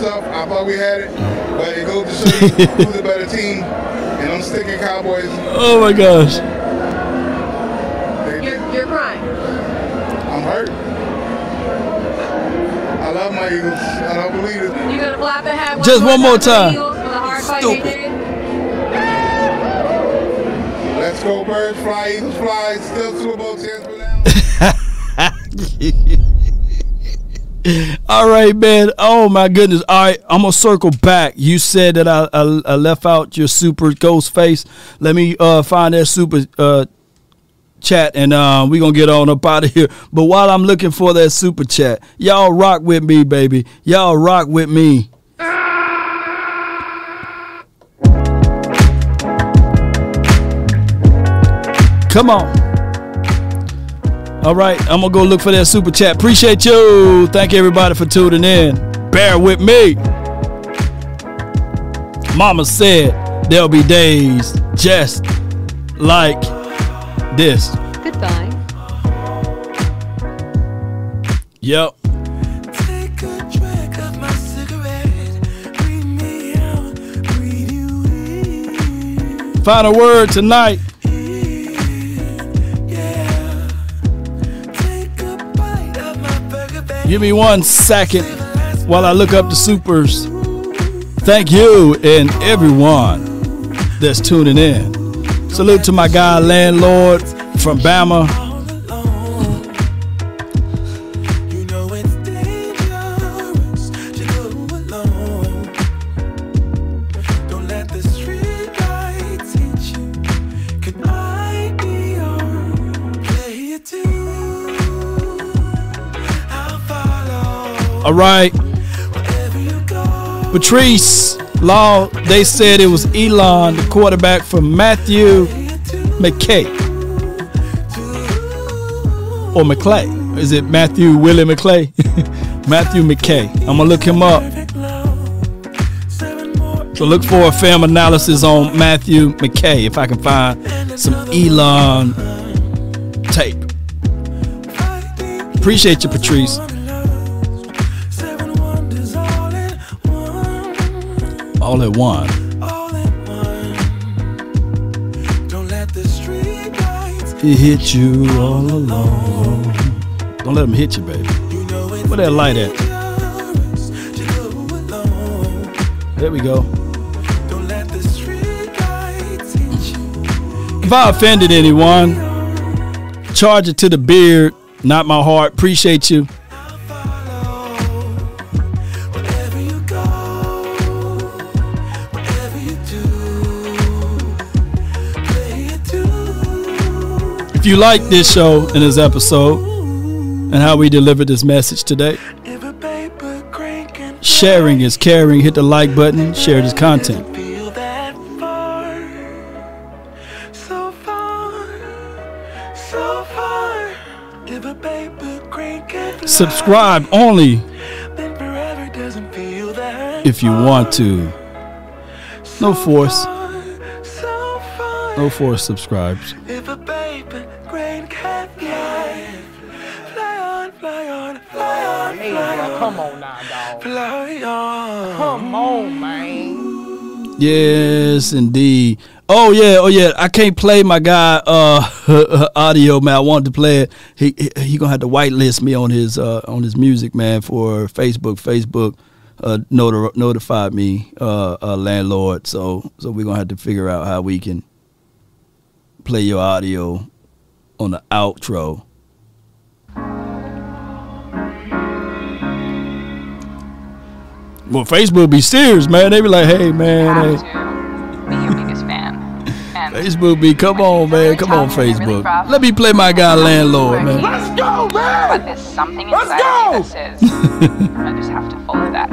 I stuff. I thought we had it, but it goes to show you who's the better team. And I'm sticking Cowboys. Oh my gosh. You're, you're crying. I'm hurt. I love my Eagles. I don't believe it. You're gonna clap and have Just one more time. Eagles for the hard fight Stupid. Let's go, birds fly, Eagles fly. Still Super Bowl chance for now. All right, man. Oh my goodness. All right, I'm gonna circle back. You said that I, I, I left out your super ghost face. Let me uh, find that super uh, chat, and uh, we gonna get on up out of here. But while I'm looking for that super chat, y'all rock with me, baby. Y'all rock with me. Come on. All right, I'm gonna go look for that super chat. Appreciate you. Thank everybody for tuning in. Bear with me. Mama said there'll be days just like this. Goodbye. Yep. Final word tonight. Give me one second while I look up the supers. Thank you and everyone that's tuning in. Salute to my guy, landlord from Bama. All right. Patrice Law, they said it was Elon, the quarterback from Matthew McKay. Or McClay. Is it Matthew Willie McClay? Matthew McKay. I'm going to look him up. So look for a film analysis on Matthew McKay if I can find some Elon tape. Appreciate you, Patrice. All at one. He hit you all alone. Don't let him hit you, baby. Where that light at? There we go. If I offended anyone, charge it to the beard, not my heart. Appreciate you. If you like this show and this episode and how we delivered this message today, sharing is caring. Hit the like button, share this content. Subscribe only if you want to. No force. No force subscribes. Come on now, dog. Come on, man. Yes, indeed. Oh yeah, oh yeah. I can't play my guy uh audio, man. I wanted to play it. He he, he gonna have to whitelist me on his uh on his music, man, for Facebook. Facebook uh noti- notified me, uh, uh landlord. So so we're gonna have to figure out how we can play your audio on the outro. Well, Facebook be serious, man. They be like, hey, man, hey. Uh, be your biggest fan. And Facebook be, come on, man, come on, Facebook. Let me play my guy, landlord, man. Let's go, man! But there's something inside of me that says I just have to follow that.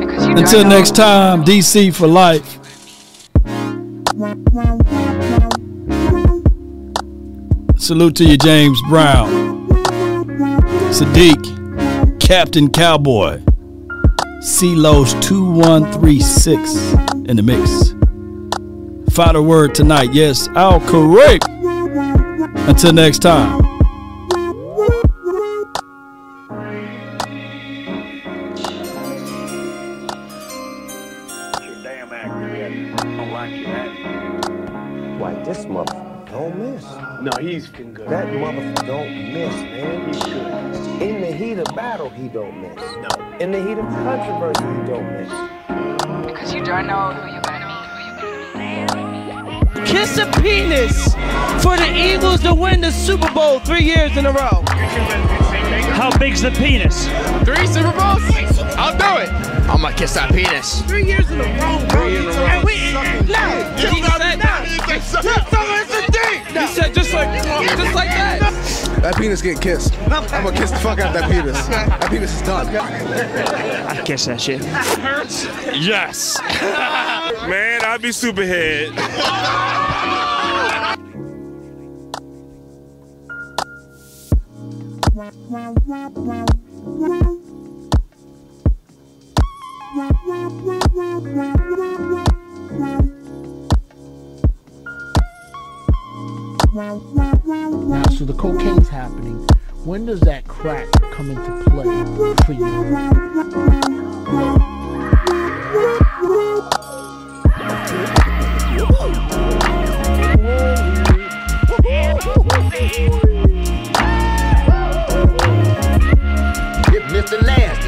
Because you Until next time, DC for life. Salute to you, James Brown, Sadiq, Captain Cowboy, CeeLo's 2136 in the mix. Final word tonight. Yes, I'll correct. Until next time. Why, this motherfucker don't miss. No, he's good. That motherfucker don't miss, man. He's good. In the heat of battle, he don't miss. No. In the heat of controversy, he don't miss. because you don't know who you're gonna meet. Kiss a penis for the Eagles to win the Super Bowl three years in a row. How big's the penis? Three Super Bowls? I'll do it. I'm gonna kiss that penis. Three years in a row, bro. And we, no, he said that. He said just like, just like that. That penis getting kissed. I'm gonna kiss the fuck out of that penis. That penis is done. I kiss that shit. Hurts? Yes. Man, I'd be superhead. Now, so the cocaine's happening. When does that crack come into play for you? Get Mr. Last.